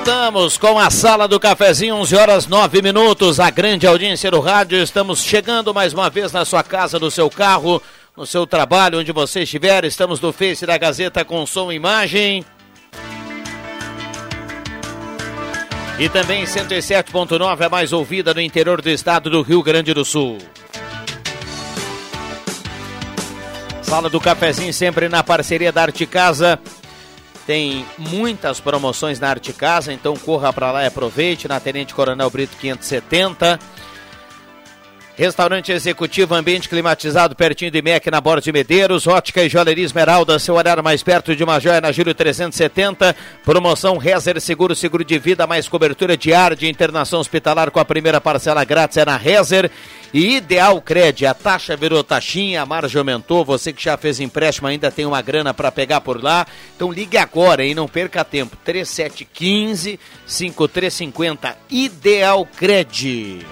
Voltamos com a sala do cafezinho, 11 horas 9 minutos. A grande audiência do rádio. Estamos chegando mais uma vez na sua casa, no seu carro, no seu trabalho, onde você estiver. Estamos no Face da Gazeta com som e imagem. E também 107.9, a mais ouvida no interior do estado do Rio Grande do Sul. Sala do Cafezinho sempre na parceria da Arte Casa. Tem muitas promoções na Arte Casa, então corra para lá e aproveite na Tenente Coronel Brito 570. Restaurante executivo, ambiente climatizado pertinho de MEC na Borda de Medeiros, ótica e joalheria Esmeralda, seu olhar mais perto de uma joia na Júlio 370. Promoção Rezer Seguro, seguro de vida, mais cobertura diária de internação hospitalar com a primeira parcela grátis é na Rezer. E Ideal Cred, a taxa virou taxinha, a margem aumentou, você que já fez empréstimo ainda tem uma grana para pegar por lá. Então ligue agora e não perca tempo. 3715 5350 Ideal Cred.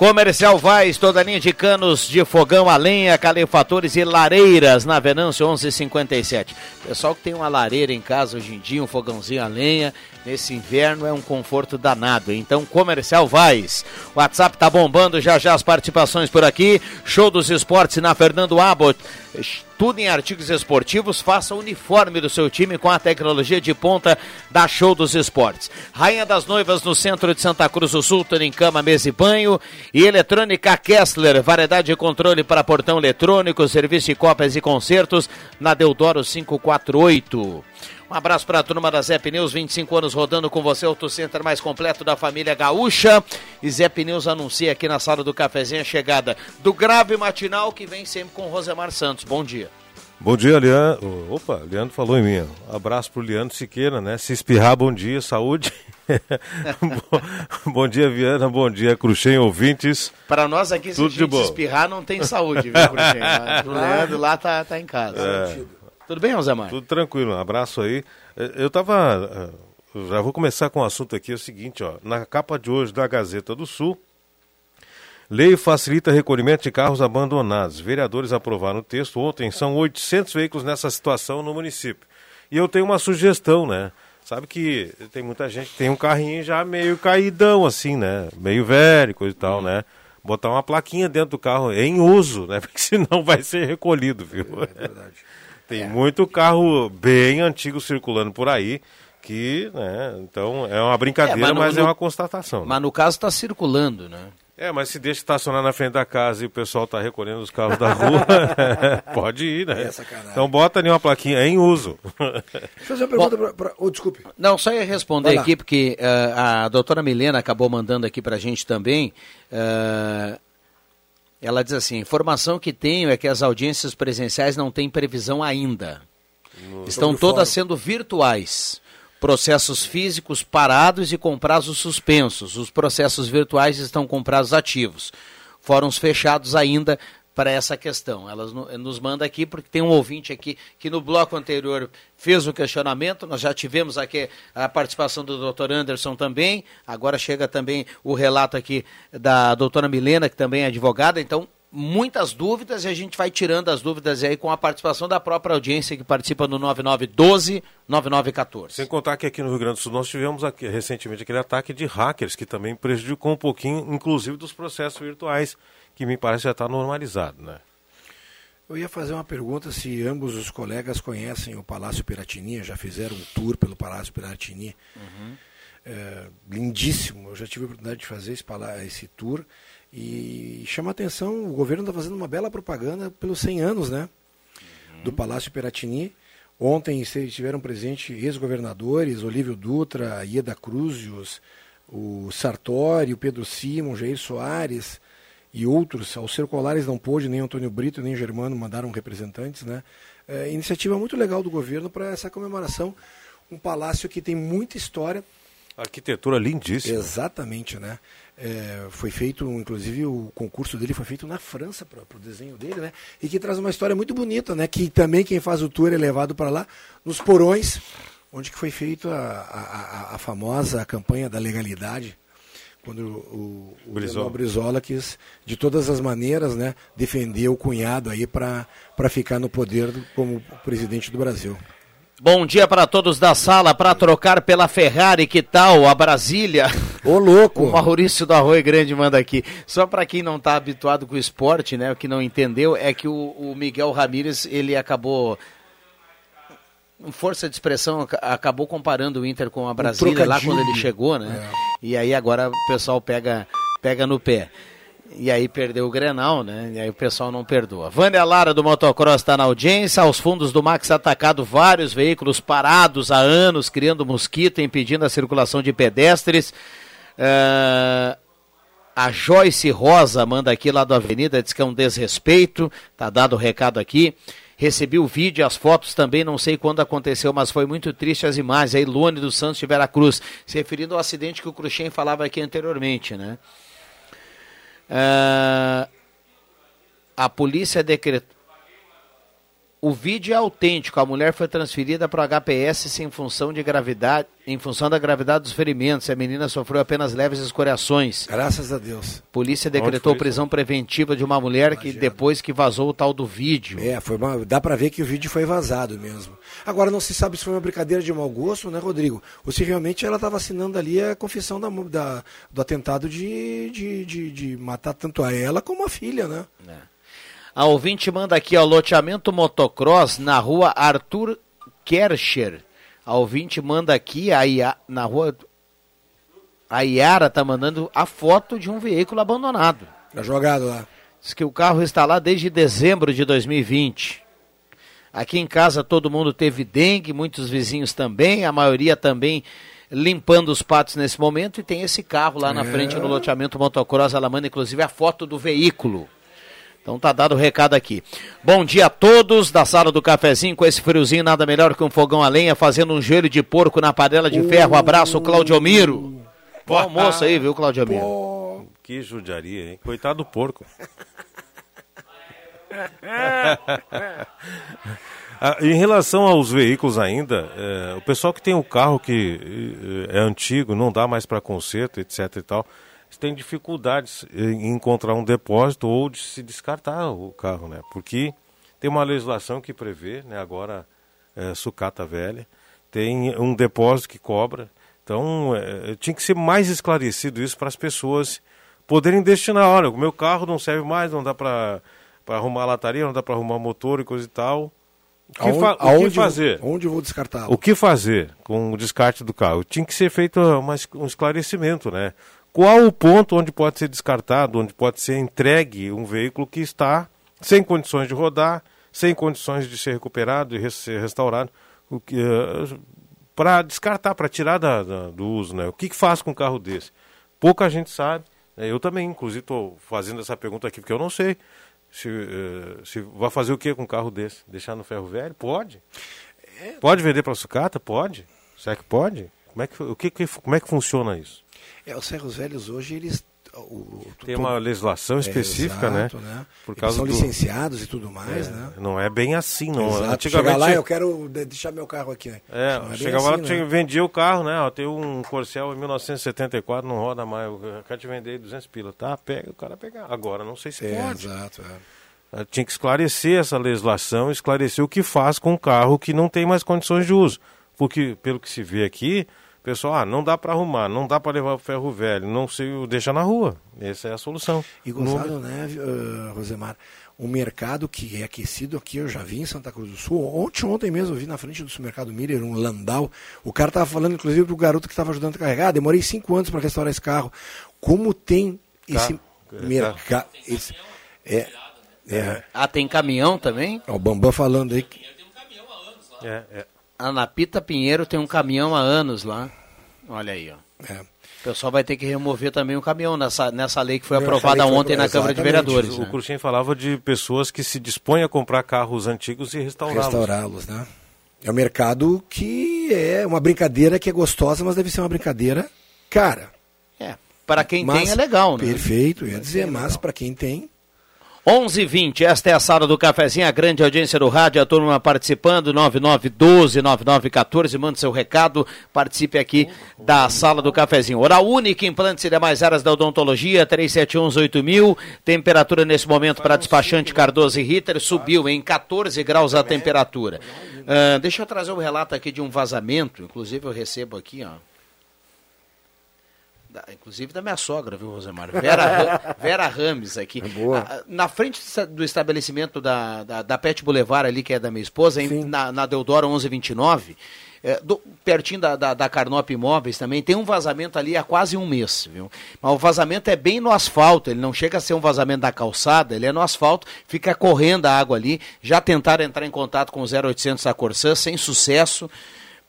Comercial Vaz, toda linha de canos de fogão a lenha, calefatores e lareiras na Venâncio 1157. Pessoal que tem uma lareira em casa hoje em dia, um fogãozinho a lenha, nesse inverno é um conforto danado. Então, Comercial Vaz. WhatsApp tá bombando já já as participações por aqui. Show dos esportes na Fernando Abbott tudo em artigos esportivos, faça o uniforme do seu time com a tecnologia de ponta da Show dos Esportes. Rainha das Noivas no centro de Santa Cruz do Sul, em cama, mesa e banho. E Eletrônica Kessler, variedade de controle para portão eletrônico, serviço de cópias e concertos na Deodoro 548. Um abraço para a turma da Zé Pneus, 25 anos rodando com você, o center mais completo da família gaúcha. E Zé Pneus anuncia aqui na sala do cafezinho a chegada do grave matinal que vem sempre com Rosemar Santos. Bom dia. Bom dia, Leandro. Opa, Leandro falou em mim. Abraço pro Leandro Siqueira, né? Se espirrar, bom dia, saúde. bom, bom, dia, Viana. Bom dia, Cruxem, ouvintes. Para nós aqui, Tudo se de bom. espirrar, não tem saúde, viu, Cruxem? o Leandro lá tá, tá em casa. É. Tudo bem, Rosemar? Tudo tranquilo, um abraço aí. Eu tava. Já vou começar com o um assunto aqui, é o seguinte, ó. Na capa de hoje da Gazeta do Sul, lei facilita recolhimento de carros abandonados. Vereadores aprovaram o texto ontem, são 800 veículos nessa situação no município. E eu tenho uma sugestão, né? Sabe que tem muita gente que tem um carrinho já meio caidão, assim, né? Meio velho, coisa e tal, né? Botar uma plaquinha dentro do carro em uso, né? Porque senão vai ser recolhido, viu? É verdade. Tem é. muito carro bem antigo circulando por aí que, né, então é uma brincadeira, é, mas, no, mas é uma constatação. Mas né? no caso está circulando, né? É, mas se deixa estacionar na frente da casa e o pessoal está recolhendo os carros da rua, pode ir, né? É então bota ali uma plaquinha em uso. Deixa eu fazer uma pergunta para... Oh, desculpe. Não, só ia responder aqui, porque uh, a doutora Milena acabou mandando aqui para a gente também... Uh, ela diz assim: informação que tenho é que as audiências presenciais não têm previsão ainda. No Estão todas fórum. sendo virtuais. Processos físicos parados e com prazos suspensos. Os processos virtuais estão com prazos ativos. Fóruns fechados ainda para essa questão. Ela nos manda aqui, porque tem um ouvinte aqui que no bloco anterior fez o questionamento, nós já tivemos aqui a participação do Dr. Anderson também, agora chega também o relato aqui da doutora Milena, que também é advogada, então muitas dúvidas e a gente vai tirando as dúvidas aí com a participação da própria audiência que participa no 9912 9914. Sem contar que aqui no Rio Grande do Sul nós tivemos aqui, recentemente aquele ataque de hackers que também prejudicou um pouquinho, inclusive dos processos virtuais que me parece já está normalizado, né? Eu ia fazer uma pergunta se ambos os colegas conhecem o Palácio Piratini, já fizeram um tour pelo Palácio Piratini. Uhum. É, lindíssimo, eu já tive a oportunidade de fazer esse, esse tour e chama atenção, o governo está fazendo uma bela propaganda pelos 100 anos né, uhum. do Palácio Piratini. Ontem estiveram presentes ex-governadores, Olívio Dutra, Ieda Cruzius, o Sartori, o Pedro Simon, Jair Soares, e outros, ao Circulares não pôde, nem Antônio Brito, nem Germano mandaram representantes, né? É, iniciativa muito legal do governo para essa comemoração. Um palácio que tem muita história. Arquitetura lindíssima. Exatamente, né? É, foi feito, inclusive o concurso dele foi feito na França para o desenho dele, né? E que traz uma história muito bonita, né? Que também quem faz o tour é levado para lá, nos porões, onde que foi feita a, a, a, famosa campanha da legalidade, quando o, o Brizola. Brizola quis, de todas as maneiras, né, defender o cunhado aí para ficar no poder como presidente do Brasil. Bom dia para todos da sala, para trocar pela Ferrari, que tal? A Brasília. Ô, louco! O Maurício do Arroio Grande manda aqui. Só para quem não está habituado com o esporte, né, o que não entendeu, é que o, o Miguel Ramírez, ele acabou força de expressão, acabou comparando o Inter com a Brasília um lá quando ele chegou, né? É. E aí agora o pessoal pega, pega no pé. E aí perdeu o Grenal, né? E aí o pessoal não perdoa. Vânia Lara do Motocross está na audiência. Aos fundos do Max atacado vários veículos parados há anos, criando mosquito, impedindo a circulação de pedestres. Uh, a Joyce Rosa manda aqui lá da Avenida, diz que é um desrespeito. Tá dado o recado aqui. Recebi o vídeo, as fotos também, não sei quando aconteceu, mas foi muito triste as imagens. Aí, Luane dos Santos de Veracruz, se referindo ao acidente que o Cruxem falava aqui anteriormente, né? Uh, a polícia decretou. O vídeo é autêntico. A mulher foi transferida para o HPS em função de gravidade, em função da gravidade dos ferimentos. A menina sofreu apenas leves escoriações. Graças a Deus. Polícia decretou prisão preventiva de uma mulher Imagina. que depois que vazou o tal do vídeo. É, foi uma, dá para ver que o vídeo foi vazado mesmo. Agora não se sabe se foi uma brincadeira de mau gosto, né, Rodrigo? Ou se realmente ela estava assinando ali a confissão da, da do atentado de, de, de, de, matar tanto a ela como a filha, né? É. A ouvinte manda aqui, ó, loteamento motocross na rua Arthur Kercher. A ouvinte manda aqui, a Ia, na rua... A Iara tá mandando a foto de um veículo abandonado. Tá jogado lá. Diz que o carro está lá desde dezembro de 2020. Aqui em casa todo mundo teve dengue, muitos vizinhos também, a maioria também limpando os patos nesse momento e tem esse carro lá na é. frente no loteamento motocross. Ela manda inclusive a foto do veículo. Então tá dado o recado aqui. Bom dia a todos da sala do cafezinho com esse friozinho, nada melhor que um fogão a lenha fazendo um joelho de porco na panela de ferro. Abraço, Claudio Miro. Bom almoço aí, viu, Claudio Miro? Que judiaria, hein? Coitado do porco. Ah, em relação aos veículos ainda, é, o pessoal que tem o carro que é, é antigo, não dá mais para conserto, etc e tal, tem dificuldades em encontrar um depósito ou de se descartar o carro, né? Porque tem uma legislação que prevê, né? Agora, é, sucata velha, tem um depósito que cobra. Então, é, tinha que ser mais esclarecido isso para as pessoas poderem destinar. Olha, o meu carro não serve mais, não dá para arrumar a lataria, não dá para arrumar motor e coisa e tal. O que, aonde, o que fazer? Vou, onde eu vou descartar? O que fazer com o descarte do carro? Tinha que ser feito uma, um esclarecimento, né? Qual o ponto onde pode ser descartado, onde pode ser entregue um veículo que está sem condições de rodar, sem condições de ser recuperado e ser restaurado, uh, eh, para descartar, para tirar da, da, do uso, né? O que, que faz com um carro desse? Pouca gente sabe. Né? Eu também, inclusive, estou fazendo essa pergunta aqui porque eu não sei. Se, uh, se vai fazer o que com um carro desse? Deixar no ferro velho? Pode. É. Pode vender para sucata? Pode. Será que pode? Como é que, o que, como é que funciona isso? É, os ferros velhos hoje, eles o, tem uma legislação é, específica, é, exato, né? né? Por causa são do... licenciados e tudo mais, é, né? Não é bem assim, não. Exato. Antigamente... Chega lá, eu quero deixar meu carro aqui. É, é chegava assim, lá, né? vendia o carro, né? Tem um Corcel em 1974, não roda mais. Eu quero te vender 200 pila. Tá, pega, o cara pegar. Agora, não sei se é, pode. Exato, é. Tinha que esclarecer essa legislação, esclarecer o que faz com um carro que não tem mais condições de uso. Porque, pelo que se vê aqui, pessoal, ah, não dá para arrumar, não dá para levar o ferro velho, não sei, deixa na rua. Essa é a solução. E gostado, no... né, uh, Rosemar? Um mercado que é aquecido aqui, eu já vi em Santa Cruz do Sul. Ontem, ontem mesmo, eu vi na frente do supermercado Miller um Landau. O cara tava falando, inclusive, do garoto que estava ajudando a carregar. Demorei cinco anos para restaurar esse carro. Como tem esse tá. mercado. Esse... É, é. Ah, tem caminhão também? o Bambam falando aí. É, é. A Napita Pinheiro tem um caminhão há anos lá. Olha aí, ó. É. O pessoal vai ter que remover também o caminhão nessa, nessa lei que foi aprovada que foi ontem na Câmara de. Vereadores. O né? Cruxem falava de pessoas que se dispõem a comprar carros antigos e restaurá-los. Restaurá-los, né? É um mercado que é uma brincadeira que é gostosa, mas deve ser uma brincadeira cara. É, para quem Mas- tem é legal, né? Perfeito, eu ia dizer, mas para quem tem, 11:20. Esta é a sala do cafezinho, a grande audiência do rádio, a turma participando, 9912 9914, manda seu recado, participe aqui da sala do cafezinho. Oral Única, implantes e demais áreas da odontologia, 37118000. Temperatura nesse momento para despachante Cardoso e Ritter subiu em 14 graus a temperatura. Ah, deixa eu trazer um relato aqui de um vazamento, inclusive eu recebo aqui, ó. Da- inclusive da minha sogra, viu, Rosemar? Vera, Ra- Vera Rames aqui. Ah, Na frente do estabelecimento da, da, da Pet Boulevard ali, que é da minha esposa, em- na, na Deodoro 1129, é, do- pertinho da, da, da Carnop Imóveis também, tem um vazamento ali há quase um mês, viu? Mas o vazamento é bem no asfalto, ele não chega a ser um vazamento da calçada, ele é no asfalto, fica correndo a água ali. Já tentaram entrar em contato com o 0800 da Corsã, sem sucesso.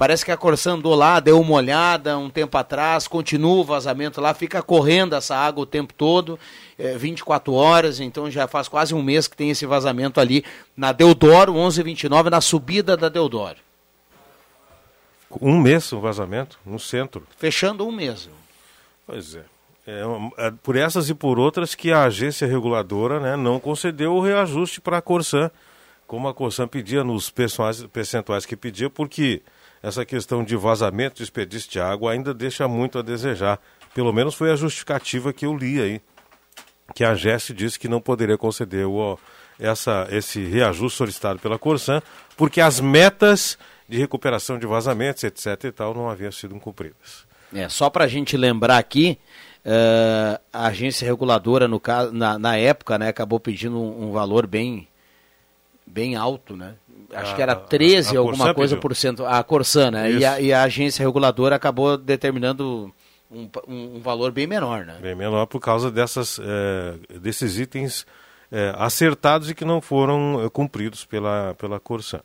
Parece que a Corsã andou lá, deu uma olhada um tempo atrás, continua o vazamento lá, fica correndo essa água o tempo todo, é, 24 horas, então já faz quase um mês que tem esse vazamento ali na Deodoro, 1129, na subida da Deodoro. Um mês o vazamento no centro. Fechando um mês. Pois é. É, é por essas e por outras que a agência reguladora né, não concedeu o reajuste para a Corsan, como a Corsan pedia nos percentuais, percentuais que pedia, porque essa questão de vazamento, de desperdício de água ainda deixa muito a desejar. Pelo menos foi a justificativa que eu li aí, que a AGES disse que não poderia conceder o, essa, esse reajuste solicitado pela Corsan, porque as metas de recuperação de vazamentos, etc. e tal, não haviam sido cumpridas. É, só para a gente lembrar aqui, eh, a agência reguladora, no caso, na, na época, né, acabou pedindo um, um valor bem, bem alto, né? Acho A- que era a- 13 a alguma Corsan coisa pediu. por cento, a Corsan, né? E a, e a agência reguladora acabou determinando um, um- um valor bem menor, né? Bem menor por causa dessas, eh, desses itens eh, acertados e que não foram eh, cumpridos pela, pela Corsan.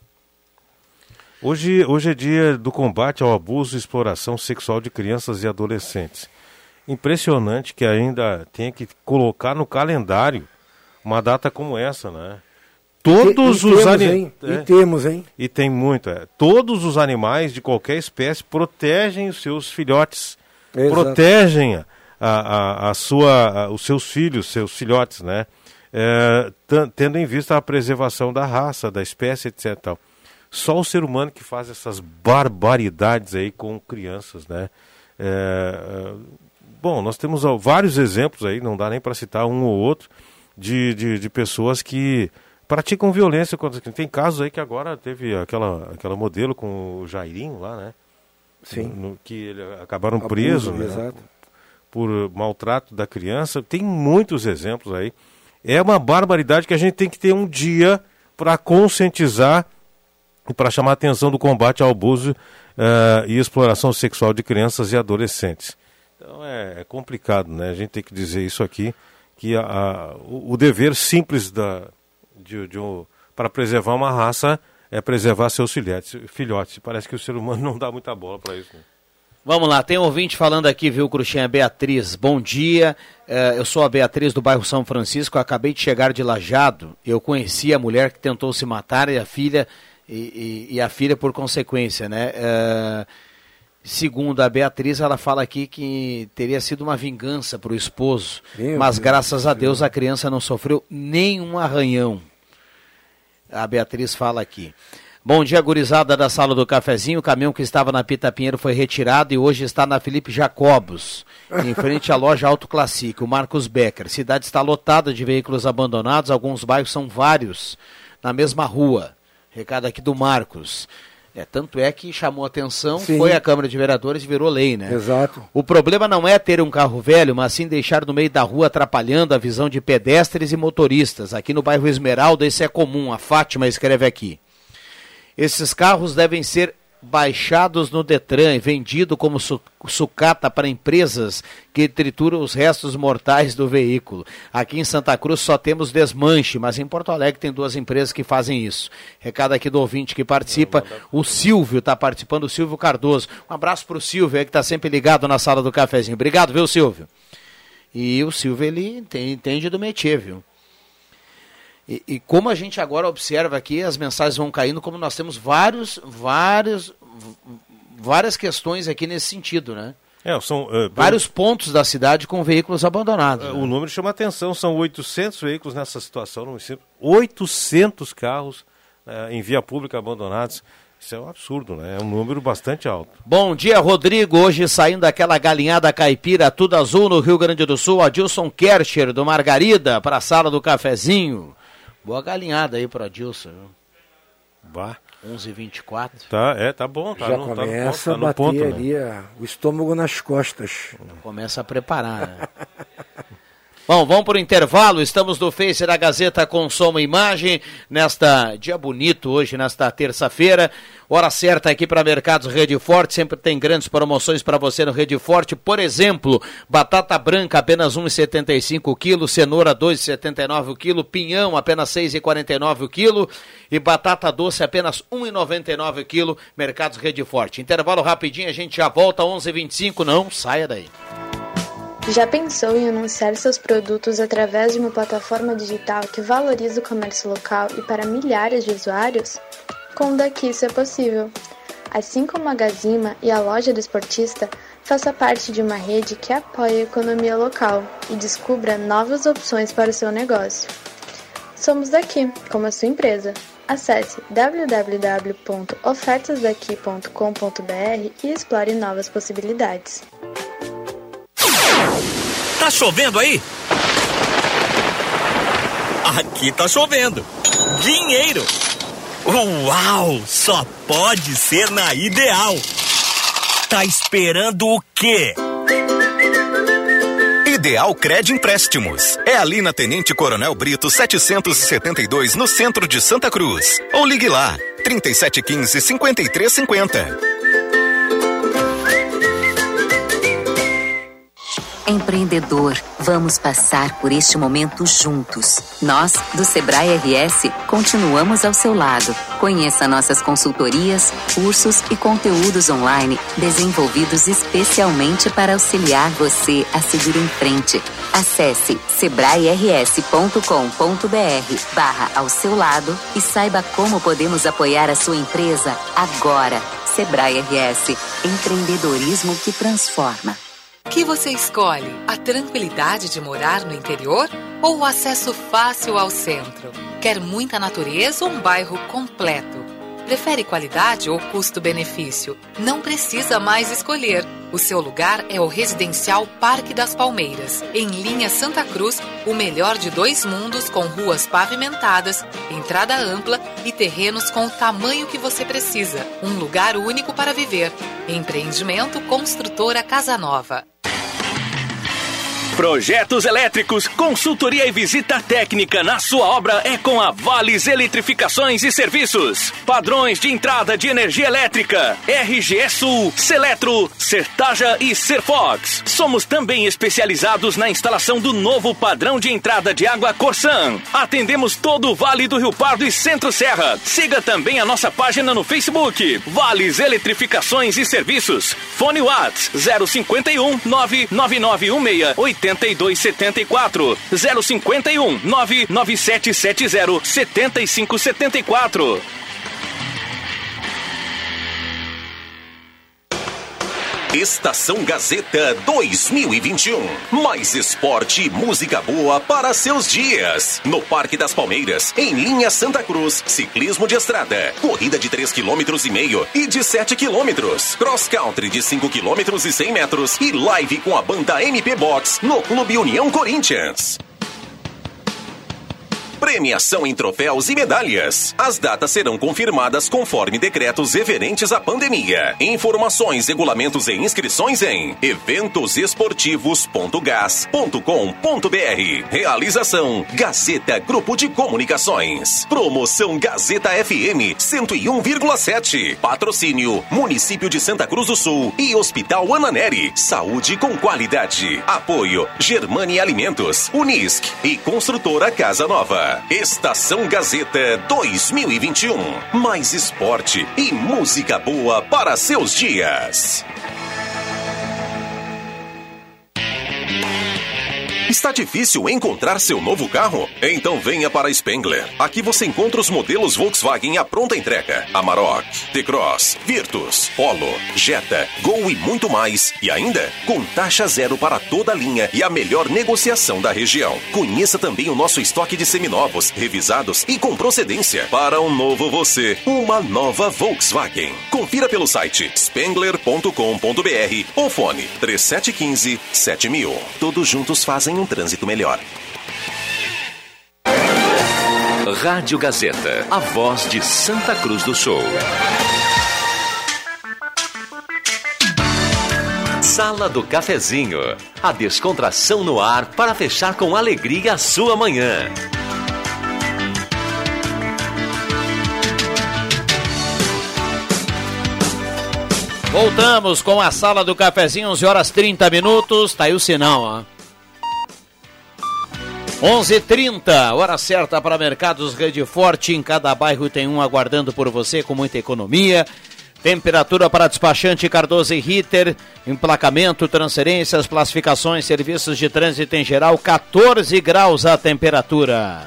Hoje, hoje é dia do combate ao abuso e exploração sexual de crianças e adolescentes. Impressionante que ainda tenha que colocar no calendário uma data como essa, né? Todos E- e os temos, ani- hein? E É. temos, hein? E tem muito, é. Todos os animais de qualquer espécie protegem os seus filhotes. Exato. Protegem a, a, a sua, a- os seus filhos, seus filhotes, né? É, tendo em vista a preservação da raça, da espécie, etc. tal. Só o ser humano que faz essas barbaridades aí com crianças, né? É, é, bom, nós temos vários exemplos aí, não dá nem para citar um ou outro, de, de, de pessoas que praticam violência contra as crianças. Tem casos aí que agora teve aquela, aquela modelo com o Jairinho lá, né? Sim. No- que ele, acabaram Abuso, presos, né? exato. Por maltrato da criança. Tem muitos exemplos aí. É uma barbaridade que a gente tem que ter um dia para conscientizar e para chamar a atenção do combate ao abuso eh, e exploração sexual de crianças e adolescentes. Então é, é complicado, né? A gente tem que dizer isso aqui, que a- a- o, o dever simples da, de, de um- para preservar uma raça é preservar seus filhotes. filhotes. Parece que o ser humano não dá muita bola para isso. Né? Vamos lá, tem um ouvinte falando aqui, viu, Cruxinha? Beatriz, bom dia. Eh, eu sou a Beatriz do bairro São Francisco, acabei de chegar de Lajado. Eu conheci a mulher que tentou se matar e a filha, e, e- e a filha por consequência, né? Eh, segundo a Beatriz, ela fala aqui que teria sido uma vingança para o esposo, Meu mas Deus graças a Deus a criança não sofreu nenhum arranhão. A Beatriz fala aqui. Bom dia, gurizada da sala do cafezinho. O caminhão que estava na Pita Pinheiro foi retirado e hoje está na Felipe Jacobos, em frente à loja Auto Classic, o Marcos Becker. Cidade está lotada de veículos abandonados, alguns bairros são vários na mesma rua. Recado aqui do Marcos. É, tanto é que chamou atenção, Sim. foi à Câmara de Vereadores e virou lei, né? Exato. O problema não é ter um carro velho, mas sim deixar no meio da rua atrapalhando a visão de pedestres e motoristas. Aqui no bairro Esmeralda isso é comum, a Fátima escreve aqui. Esses carros devem ser baixados no Detran e vendido como su sucata para empresas que trituram os restos mortais do veículo. Aqui em Santa Cruz só temos desmanche, mas em Porto Alegre tem duas empresas que fazem isso. Recado aqui do ouvinte que participa, o Silvio está participando, o Silvio Cardoso. Um abraço para o Silvio que está sempre ligado na sala do cafezinho. Obrigado, viu, Silvio? E o Silvio, ele entende do métier, viu? E, e, como a gente agora observa aqui, as mensagens vão caindo, como nós temos vários, vários, várias questões aqui nesse sentido, né? É, são, uh, Vários pontos da cidade com veículos abandonados. Uh, né? O número chama atenção, são 800 veículos nessa situação no município, 800 carros uh, em via pública abandonados. Isso é um absurdo, né? É um número bastante alto. Bom dia, Rodrigo. Hoje saindo daquela galinhada caipira, tudo azul no Rio Grande do Sul, Adilson Kercher, do Margarida, para a sala do cafezinho. Boa galinhada aí para Adilson. Bah. 11h24. Tá, é, tá bom. Tá Já no, começa tá no, a tá no bater ponto, ali né? o estômago nas costas. Começa a preparar, né? Bom, vamos para o intervalo. Estamos no Face da Gazeta com som e imagem. Nesta dia bonito hoje, nesta terça-feira. Hora certa aqui para Mercados Rede Forte. Sempre tem grandes promoções para você no Rede Forte. Por exemplo, batata branca apenas 1,75 o quilo, cenoura 2,79 o quilo, pinhão apenas 6,49 o quilo e batata doce apenas 1,99 o quilo. Mercados Rede Forte. Intervalo rapidinho, a gente já volta 11h25. Não saia daí. Já pensou em anunciar seus produtos através de uma plataforma digital que valoriza o comércio local e para milhares de usuários? Com o Daqui isso é possível. Assim como a Gazima e a loja do esportista, faça parte de uma rede que apoia a economia local e descubra novas opções para o seu negócio. Somos daqui, como a sua empresa. Acesse www.ofertasdaqui.com.br e explore novas possibilidades. Tá chovendo aí? Aqui tá chovendo. Dinheiro. Uau! Só pode ser na Ideal. Tá esperando o quê? Ideal Cred Empréstimos. É ali na Tenente Coronel Brito 772, no centro de Santa Cruz. Ou ligue lá, 3715 5350. Empreendedor, vamos passar por este momento juntos. Nós, do Sebrae RS, continuamos ao seu lado. Conheça nossas consultorias, cursos e conteúdos online desenvolvidos especialmente para auxiliar você a seguir em frente. Acesse sebrae-rs.com.br barra ao seu lado e saiba como podemos apoiar a sua empresa agora. Sebrae RS, empreendedorismo que transforma. O que você escolhe? A tranquilidade de morar no interior ou o acesso fácil ao centro? Quer muita natureza ou um bairro completo? Prefere qualidade ou custo-benefício? Não precisa mais escolher. O seu lugar é o residencial Parque das Palmeiras, em linha Santa Cruz, o melhor de dois mundos com ruas pavimentadas, entrada ampla e terrenos com o tamanho que você precisa. Um lugar único para viver. Empreendimento Construtora Casa Nova. Projetos elétricos, consultoria e visita técnica na sua obra é com a Vales Eletrificações e Serviços. Padrões de entrada de energia elétrica, RGE Sul, Seletro, Sertaja e Serfox. Somos também especializados na instalação do novo padrão de entrada de água Corsan. Atendemos todo o Vale do Rio Pardo e Centro Serra. Siga também a nossa página no Facebook, Vales Eletrificações e Serviços. Fone Whats 051 99916 8274 051 99770 7574 Estação Gazeta 2021. Mais esporte e música boa para seus dias. No Parque das Palmeiras, em linha Santa Cruz, ciclismo de estrada, corrida de 3 km e meio e de 7 km, cross country de 5 km e 100 metros e live com a banda MP Box no Clube União Corinthians. Premiação em troféus e medalhas. As datas serão confirmadas conforme decretos referentes à pandemia. Informações, regulamentos e inscrições em eventosesportivos.gas.com.br. Realização Gazeta Grupo de Comunicações. Promoção Gazeta FM 101,7. Patrocínio Município de Santa Cruz do Sul e Hospital Ananeri. Saúde com qualidade. Apoio Germani Alimentos, Unisc e Construtora Casa Nova. Estação Gazeta 2021. Mais esporte e música boa para seus dias. Está difícil encontrar seu novo carro? Então venha para Spengler. Aqui você encontra os modelos Volkswagen à pronta entrega: Amarok, T-Cross, Virtus, Polo, Jetta, Gol e muito mais. E ainda com taxa zero para toda a linha e a melhor negociação da região. Conheça também o nosso estoque de seminovos, revisados e com procedência. Para um novo você, uma nova Volkswagen. Confira pelo site spengler.com.br ou fone 3715 7000. Todos juntos fazem um trânsito melhor. Rádio Gazeta, a voz de Santa Cruz do Sul. Sala do Cafezinho, a descontração no ar para fechar com alegria a sua manhã. Voltamos com a Sala do Cafezinho, 11 horas 30 minutos. Tá aí o sinal, ó. 11:30, hora certa para Mercados Rede Forte. Em cada bairro tem um aguardando por você com muita economia. Temperatura para despachante Cardoso e Ritter, emplacamento, transferências, classificações, serviços de trânsito em geral, 14 graus a temperatura.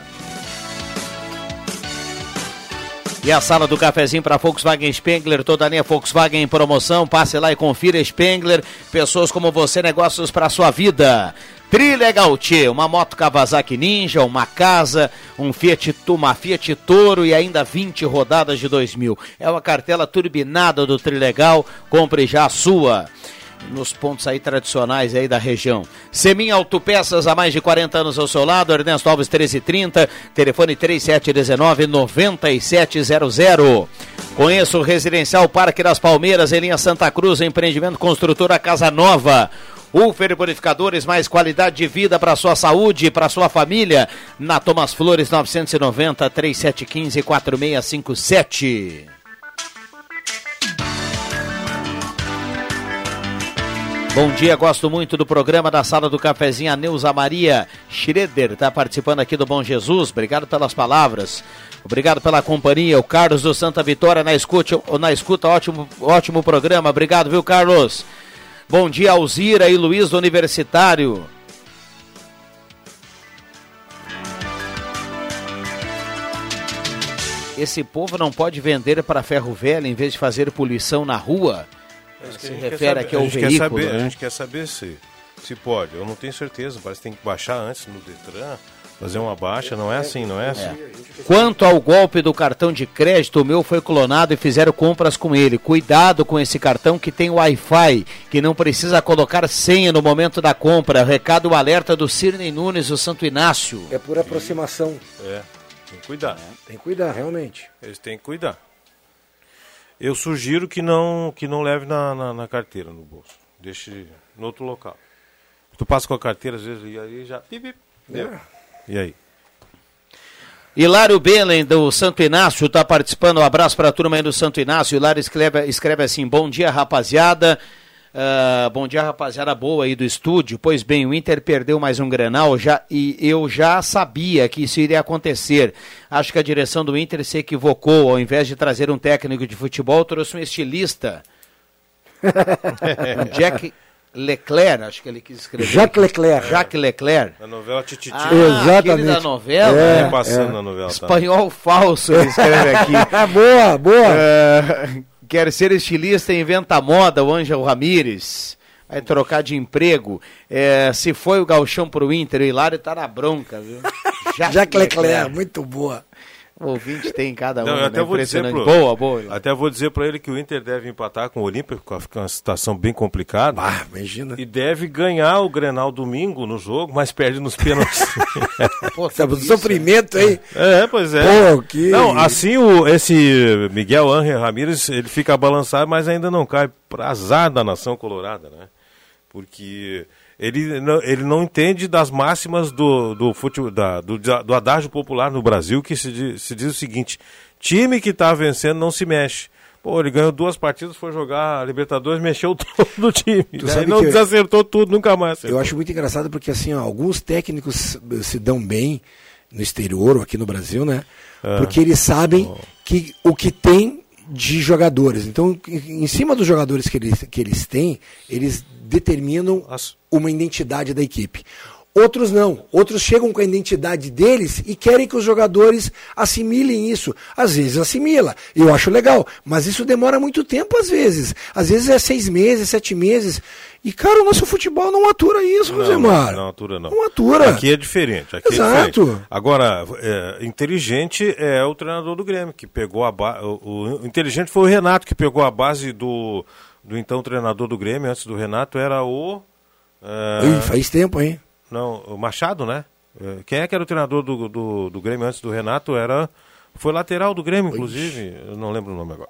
E a sala do cafezinho para Volkswagen Spengler, toda linha Volkswagen em promoção. Passe lá e confira Spengler. Pessoas como você, negócios para sua vida. Trilegal T, uma moto Kawasaki Ninja, uma casa, um Fiat, uma Fiat Toro e ainda 20 rodadas de 2000. É uma cartela turbinada do Trilegal, compre já a sua. Nos pontos aí tradicionais aí da região. Semin Autopeças há mais de 40 anos ao seu lado, Ernesto Alves 1330, telefone 3719 9700. Conheça o Residencial Parque das Palmeiras em linha Santa Cruz, empreendimento construtora Casa Nova. Ufer Bonificadores, mais qualidade de vida para sua saúde, para sua família. Na Thomas Flores 990 3715 4657. Bom dia, gosto muito do programa da Sala do Cafezinho. A Neuza Maria Schroeder está participando aqui do Bom Jesus. Obrigado pelas palavras. Obrigado pela companhia. O Carlos do Santa Vitória na escuta, na escuta ótimo, ótimo programa. Obrigado, viu, Carlos? Bom dia, Alzira e Luiz do Universitário. Esse povo não pode vender para ferro velho em vez de fazer poluição na rua? Se refere aqui ao a gente veículo. Quer saber, né? A gente quer saber se, se pode. Eu não tenho certeza. Parece que tem que baixar antes no Detran, fazer uma baixa. Não é assim, não é assim. Quanto ao golpe do cartão de crédito, o meu foi clonado e fizeram compras com ele. Cuidado com esse cartão que tem Wi-Fi, que não precisa colocar senha no momento da compra. Recado alerta do Cirnei Nunes, do Santo Inácio. É por aproximação. É, tem que cuidar. Tem que cuidar, realmente. Eles têm que cuidar. Eu sugiro que não, que não leve na, na, na carteira, no bolso. Deixe no outro local. Tu passa com a carteira, às vezes, e aí já... Pip, pip, deu. E aí? Hilário Belen, do Santo Inácio, está participando. Um abraço para a turma aí do Santo Inácio. Hilário escreve, escreve assim: Bom dia, rapaziada. Ah, bom dia, rapaziada boa aí do estúdio. Pois bem, o Inter perdeu mais um Grenal já, e eu já sabia que isso iria acontecer. Acho que a direção do Inter se equivocou. Ao invés de trazer um técnico de futebol, trouxe um estilista. Um Jack Leclerc, acho que ele quis escrever. Jacques Leclerc. Jacques Leclerc. A novela Tititi. Ah, Exatamente. aquele da novela? É, né? passando na novela. tá? Espanhol falso, ele escreve aqui. boa, boa. É, quer ser estilista e inventa moda, o Ângelo Ramírez. Vai trocar de emprego. É, se foi o Galchão pro Inter, o Hilário tá na bronca, viu? Jacques Leclerc, muito boa. O ouvinte tem cada um. Não, né? até vou dizer pro, Boa, boa. Até vou dizer para ele que o Inter deve empatar com o Olímpico, que fica uma situação bem complicada. Ah, imagina. E deve ganhar o Grenal domingo no jogo, mas perde nos pênaltis. Pô, Sabe, do sofrimento aí. É, pois é. Pô, que- Não, assim o, esse Miguel Ángel Ramírez, ele fica balançado, mas ainda não cai pra azar da nação colorada, né? Porque ele não, ele não entende das máximas do, do, futebol, da, do, do adágio popular no Brasil, que se diz, se diz o seguinte, time que tá vencendo não se mexe. Pô, ele ganhou duas partidas, foi jogar a Libertadores, mexeu todo o time. Daí não desacertou tudo, nunca mais. acertou. Eu acho muito engraçado porque assim, ó, alguns técnicos se dão bem no exterior ou aqui no Brasil, né? Ah. Porque eles sabem que o que tem de jogadores. Então, em cima dos jogadores que eles, que eles têm, eles determinam uma identidade da equipe. Outros não. Outros chegam com a identidade deles e querem que os jogadores assimilem isso. Às vezes assimila. Eu acho legal. Mas isso demora muito tempo, às vezes. Às vezes é seis meses, sete meses. E, cara, o nosso futebol não atura isso, Não, Rosemar. Não, atura não. Não atura. Aqui é diferente. Aqui Exato. É diferente. Agora, é, inteligente é o treinador do Grêmio, que pegou a base. O, o inteligente foi o Renato, que pegou a base do, do então treinador do Grêmio, antes do Renato, era o. é, Ih, faz tempo, hein? Não, o Machado, né? É, Quem é que era o treinador do, do, do Grêmio antes do Renato? Era. Foi lateral do Grêmio, inclusive. Eu não lembro o nome agora.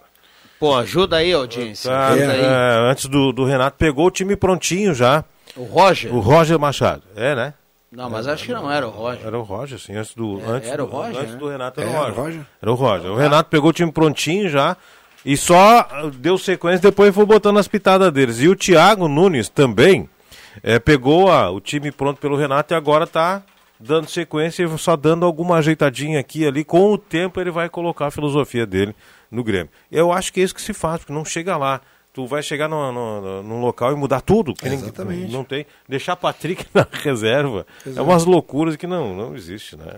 Pô, ajuda aí, audiência. Tá, ajuda aí. é, antes do, do Renato, pegou o time prontinho já. O Roger? O Roger Machado. É, né? Não, mas acho que não era o Roger. Era o Roger, sim. Antes do, É, antes era o do, Roger, antes né? do Renato era, Era o o Roger. Roger? Era o Roger. O Renato pegou o time prontinho já e só deu sequência, depois foi botando as pitadas deles. E o Thiago Nunes também eh, pegou a- o time pronto pelo Renato e agora está dando sequência e só dando alguma ajeitadinha aqui e ali. Com o tempo ele vai colocar a filosofia dele no Grêmio. Eu acho que é isso que se faz, porque não chega lá. Tu vai chegar no, no, no- num local e mudar tudo. que ninguém- Exatamente. Não tem. Deixar Patrick na reserva. É Exato. umas loucuras que não, não existe, né?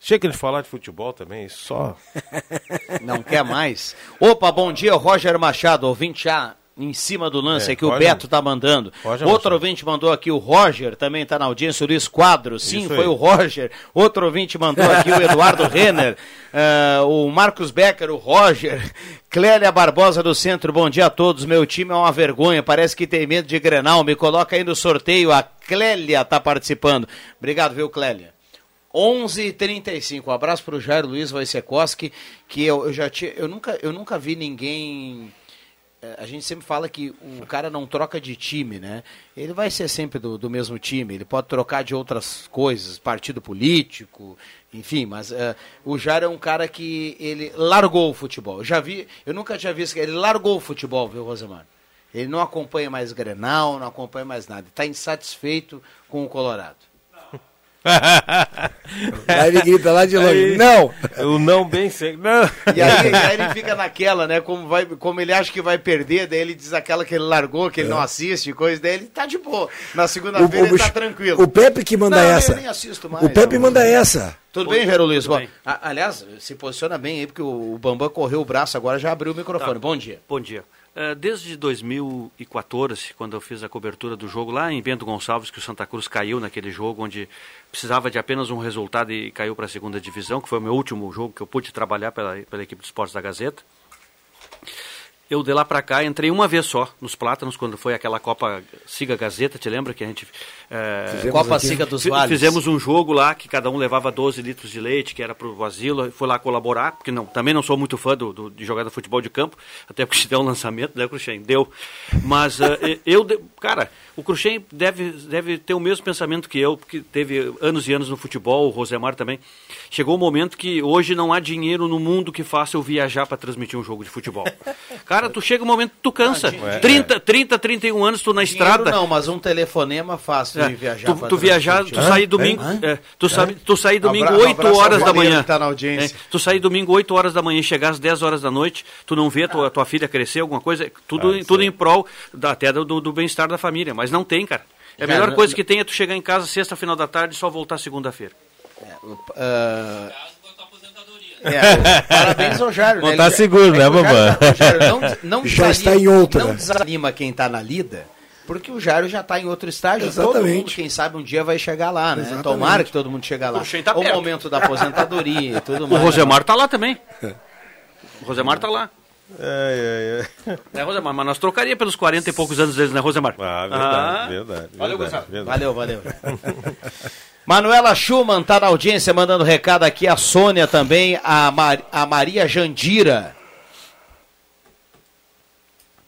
Chega de falar de futebol também, só. Não quer mais? Opa, bom dia, Roger Machado, ouvinte já em cima do lance É, aqui, o Beto tá mandando. Roger Outro ouvinte mandou aqui, o Roger, também tá na audiência, o Luiz Quadro, sim, Isso foi aí. o Roger. Outro ouvinte mandou aqui, o Eduardo Renner, ah, o Marcos Becker, o Roger, Clélia Barbosa do Centro, bom dia a todos, meu time é uma vergonha, parece que tem medo de Grenal, me coloca aí no sorteio, a Clélia tá participando. Obrigado, viu, Clélia? 11h35, um abraço para o Jair Luiz Wojciechowski, que eu, eu já tinha, eu nunca, eu nunca vi ninguém, a gente sempre fala que o cara não troca de time, né? Ele vai ser sempre do, do mesmo time, ele pode trocar de outras coisas, partido político, enfim, mas eh, o Jair é um cara que ele largou o futebol. Eu já vi, eu nunca tinha visto que ele largou o futebol, viu, Rosemar? Ele não acompanha mais Grenal, não acompanha mais nada, está insatisfeito com o Colorado. Aí ele grita lá de longe, Aí- não! O não bem seco. Não. E aí, aí ele fica naquela, né? Como, vai, como ele acha que vai perder, daí ele diz aquela que ele largou, que ele não assiste, coisa, daí ele tá de boa. Na segunda-feira ele tá tranquilo. o Pepe que manda Não, eu essa. nem assisto mais, o Pepe não. manda essa. Tudo bem, Jairo Luiz? Bom, aliás, se posiciona bem aí, porque o, o Bambam correu o braço agora, já abriu o microfone. Tá. Bom dia. Bom dia. Eh, Desde 2014, quando eu fiz a cobertura do jogo lá em Bento Gonçalves, que o Santa Cruz caiu naquele jogo, onde precisava de apenas um resultado e caiu para a segunda divisão, que foi o meu último jogo que eu pude trabalhar pela, pela equipe de esportes da Gazeta. Eu de lá para cá entrei uma vez só nos Plátanos, quando foi aquela Copa Siga Gazeta, te lembra que a gente... Fizemos Copa aqui. Siga dos Vales. Fizemos um jogo lá que cada um levava 12 litros de leite, que era para o asilo, fui lá colaborar, porque não, também não sou muito fã do, do- de jogar de futebol de campo, até porque se der um lançamento, né, Cruxem? Deu. Mas eh, eu, de- cara, o Cruxem deve, deve ter o mesmo pensamento que eu, porque teve anos e anos no futebol, o Rosemar também. Chegou um momento que hoje não há dinheiro no mundo que faça eu viajar para transmitir um jogo de futebol. Cara, tu chega um momento que tu cansa. dinheiro- 30, 30, 31 anos tu na Dinheiro estrada. não, mas um telefonema fácil É, de viajar. tu, tu viajar, tu transmitir. sair domingo, é, tu, sabe, tu sair domingo Abra- 8 abraço ao horas da manhã. tá na audiência. É, tu sair domingo 8 horas da manhã, chegar às 10 horas da noite, tu não vê tua, tua filha crescer, alguma coisa, tudo, Ah, tudo em prol da, até do, do bem-estar da família, mas não tem, cara. É a Cara, melhor não- coisa que tem é tu chegar em casa sexta, final da tarde e só voltar segunda-feira. Ah, é, parabéns ao Jairo. Bom, né? tá seguro, é né, o Jairo Bambam? tá- o não, não Já desanima- está em outra. Não desanima quem está na lida, Porque o Jairo já está em outro estágio. Todo Exatamente. mundo, quem sabe, um dia vai chegar lá, né? Exatamente. Tomara que todo mundo chegue lá. O tá o perto. momento da aposentadoria e tudo O mais. Rosemar tá lá também. O Rosemar tá lá. É, é, é. É, Rosemar, mas nós trocaria pelos 40 e poucos anos deles, né, Rosemar? Ah, verdade, verdade. Valeu, verdade, Gustavo. verdade. Valeu, valeu. Manuela Schumann tá na audiência, mandando recado aqui. A Sônia também, a, Mar- a Maria Jandira.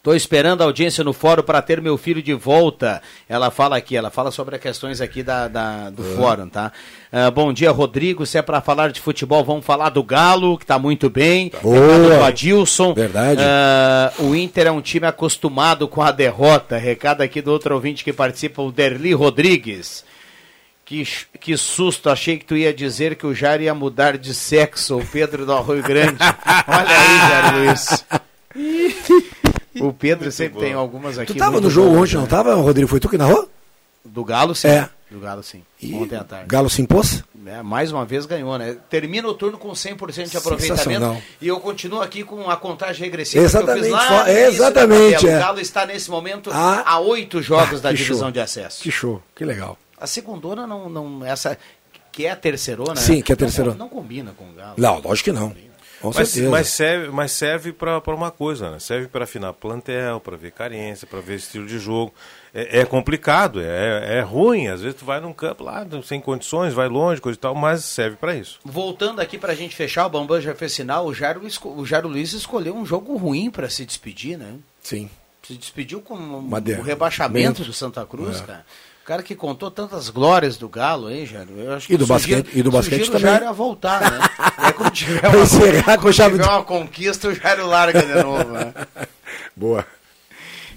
Tô esperando a audiência no fórum para ter meu filho de volta. Ela fala aqui, ela fala sobre as questões aqui da, da- do fórum, tá? Ah, bom dia, Rodrigo. Se é para falar de futebol, vamos falar do Galo, que tá muito bem. Boa. Recado do Adilson. Verdade. Ah, o Inter é um time acostumado com a derrota. Recado aqui do outro ouvinte que participa, o Derli Rodrigues. Que, que susto, achei que tu ia dizer que o Jair ia mudar de sexo, o Pedro do Arroio Grande. Olha aí, Jair Luiz. O Pedro sempre tem algumas aqui. Tu tava muito no jogo boas, ontem, né? não tava, Rodrigo? Foi tu que narrou? Do Galo, sim. É. Do Galo, sim. Ontem à tarde. Galo se impôs? É, mais uma vez ganhou, né? Termina o turno com 100% de aproveitamento e eu continuo aqui com a contagem regressiva Exatamente, que eu fiz lá exatamente, é. O Galo está nesse momento Ah. a oito jogos Ah, da divisão show. de acesso. Que show, que legal. A segundona não, não essa que é a terceirona, Sim, que é a não- terceirona. Não, combina com o Galo. Não, lógico que não. Com Mas, certeza. mas serve, mas serve para uma coisa, né? Serve para afinar plantel, para ver carência, para ver estilo de jogo. É, é complicado, é, é ruim. Às vezes tu vai num campo lá, sem condições, vai longe, coisa e tal, mas serve para isso. Voltando aqui pra gente fechar, o Bambam já fez sinal, o Jairo, o Jairo Luiz escolheu um jogo ruim pra se despedir, né? Sim. Se despediu com o der- rebaixamento Mento. do Santa Cruz, É. cara. O cara que contou tantas glórias do Galo, hein, Jairo? Eu acho E do que sugiro- basquete- e do basquete o também. Jairo a voltar, né? É quando tiver uma, encerrar com chave tiver de- uma conquista, o Jairo larga de novo, né? Boa.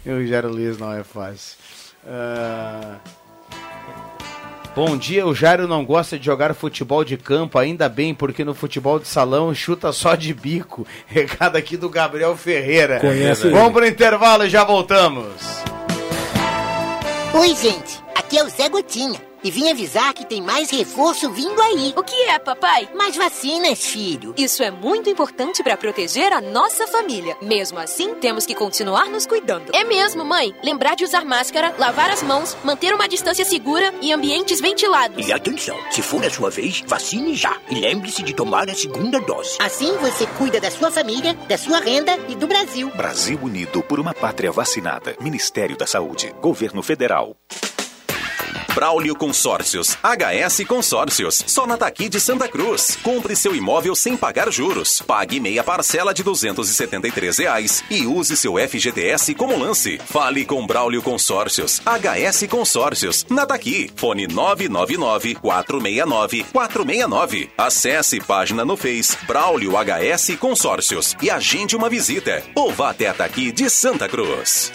E o Jairo Luiz não é fácil. Ah, Bom dia, o Jairo não gosta de jogar futebol de campo, ainda bem, porque no futebol de salão chuta só de bico. Recado aqui do Gabriel Ferreira. Conhece Vamos ele. pro intervalo e já voltamos. Oi, gente. Aqui é o Zé Gotinha. E vim avisar que tem mais reforço vindo aí. O que é, papai? Mais vacinas, filho. Isso é muito importante para proteger a nossa família. Mesmo assim, temos que continuar nos cuidando. É mesmo, mãe. Lembrar de usar máscara, lavar as mãos, manter uma distância segura e ambientes ventilados. E atenção, se for a sua vez, vacine já. E lembre-se de tomar a segunda dose. Assim você cuida da sua família, da sua renda e do Brasil. Brasil Unido por uma pátria vacinada. Ministério da Saúde. Governo Federal. Braulio Consórcios, HS Consórcios, só na Taqui de Santa Cruz. Compre seu imóvel sem pagar juros. Pague meia parcela de 273 reais e use seu FGTS como lance. Fale com Braulio Consórcios, HS Consórcios, na Taqui. Fone 999-469-469. Acesse página no Face Braulio HS Consórcios e agende uma visita. Ou vá até a Taqui de Santa Cruz.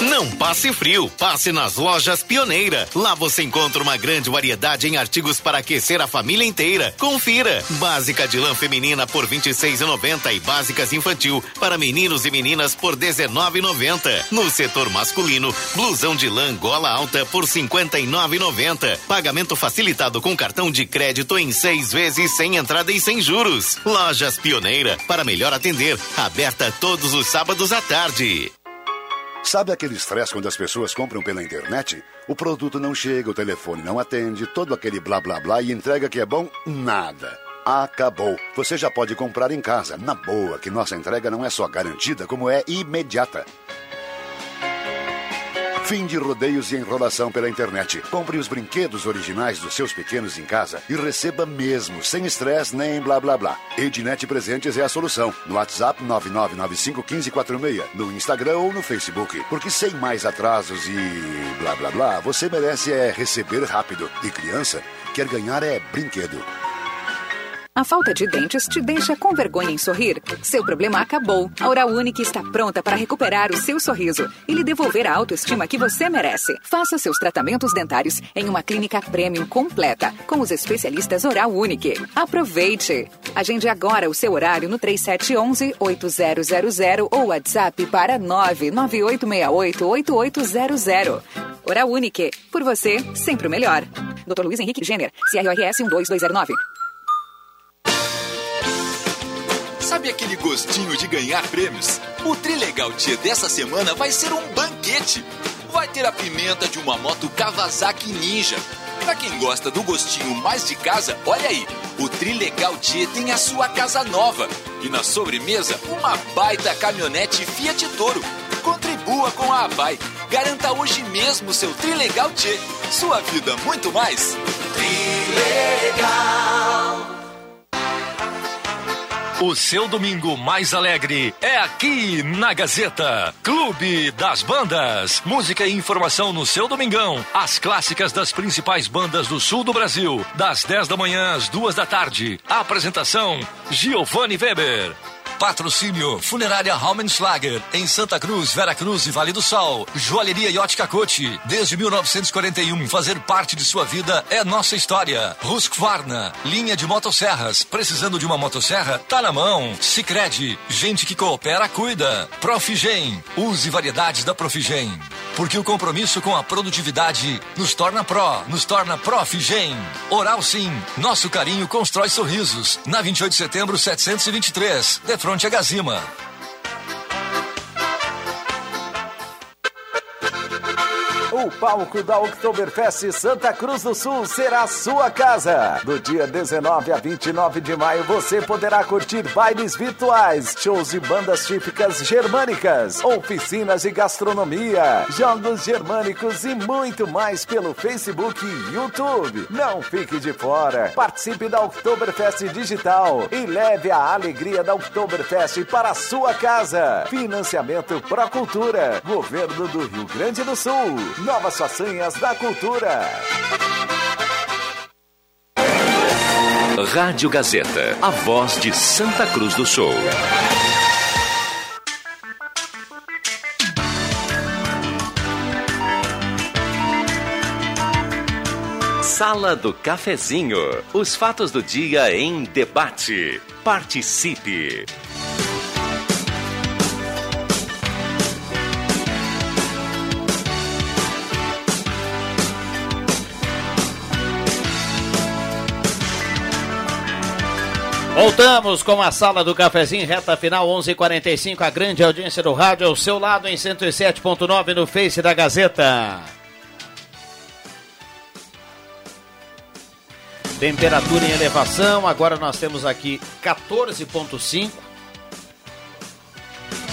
Não passe frio, passe nas lojas Pioneira. Lá você encontra uma grande variedade em artigos para aquecer a família inteira. Confira. Básica de lã feminina por R$ 26,90 e básicas infantil para meninos e meninas por R$ 19,90. No setor masculino, blusão de lã gola alta por R$ 59,90. Pagamento facilitado com cartão de crédito em seis vezes sem entrada e sem juros. Lojas Pioneira para melhor atender. Aberta todos os sábados à tarde. Sabe aquele estresse quando as pessoas compram pela internet? O produto não chega, o telefone não atende, todo aquele blá blá blá e entrega que é bom? Nada. Acabou. Você já pode comprar em casa, na boa, que nossa entrega não é só garantida, como é imediata. Fim de rodeios e enrolação pela internet. Compre os brinquedos originais dos seus pequenos em casa e receba mesmo, sem estresse nem blá blá blá. Ednet Presentes é a solução. No WhatsApp 99951546, no Instagram ou no Facebook. Porque sem mais atrasos e blá blá blá, você merece é receber rápido. E criança quer ganhar é brinquedo. A falta de dentes te deixa com vergonha em sorrir? Seu problema acabou. A Oral Unique está pronta para recuperar o seu sorriso e lhe devolver a autoestima que você merece. Faça seus tratamentos dentários em uma clínica premium completa com os especialistas Oral Unique. Aproveite! Agende agora o seu horário no 3711-8000 ou WhatsApp para 99868-8800. Oral Unique. Por você, sempre o melhor. Dr. Luiz Henrique Jenner, CRORS 12209. Sabe aquele gostinho de ganhar prêmios? O Trilegal Tia dessa semana vai ser um banquete. Vai ter a pimenta de uma moto Kawasaki Ninja. Pra quem gosta do gostinho mais de casa, olha aí. O Trilegal Tia tem a sua casa nova. E na sobremesa, uma baita caminhonete Fiat Toro. Contribua com a Avai. Garanta hoje mesmo seu Trilegal Tia. Sua vida muito mais. Trilegal. O seu domingo mais alegre é aqui na Gazeta. Clube das Bandas. Música e informação no seu domingão. As clássicas das principais bandas do sul do Brasil. Das 10 da manhã às 2 da tarde. Apresentação: Giovanni Weber. Patrocínio Funerária Raumenschlager, em Santa Cruz, Vera Cruz e Vale do Sol. Joalheria Yacht Cacote, desde 1941, fazer parte de sua vida é nossa história. Husqvarna, linha de motosserras, precisando de uma motosserra? Tá na mão. Sicredi, gente que coopera, cuida. Profigen, use variedades da Profigen. Porque o compromisso com a produtividade nos torna pró, nos torna Profigen. Oral Sim, nosso carinho constrói sorrisos. Na 28 de setembro, 723, de frente a Gazima. O palco da Oktoberfest Santa Cruz do Sul será sua casa. Do dia 19 a 29 de maio você poderá curtir bailes virtuais, shows de bandas típicas germânicas, oficinas de gastronomia, jogos germânicos e muito mais pelo Facebook e YouTube. Não fique de fora. Participe da Oktoberfest Digital e leve a alegria da Oktoberfest para a sua casa. Financiamento Pro Cultura, Governo do Rio Grande do Sul. Novas façanhas da cultura. Rádio Gazeta, a voz de Santa Cruz do Sul. Sala do Cafezinho. Os fatos do dia em debate. Participe. Voltamos com a sala do cafezinho, reta final 11:45 a grande audiência do rádio ao seu lado em 107.9 no Face da Gazeta. Temperatura em elevação, agora nós temos aqui 14.5.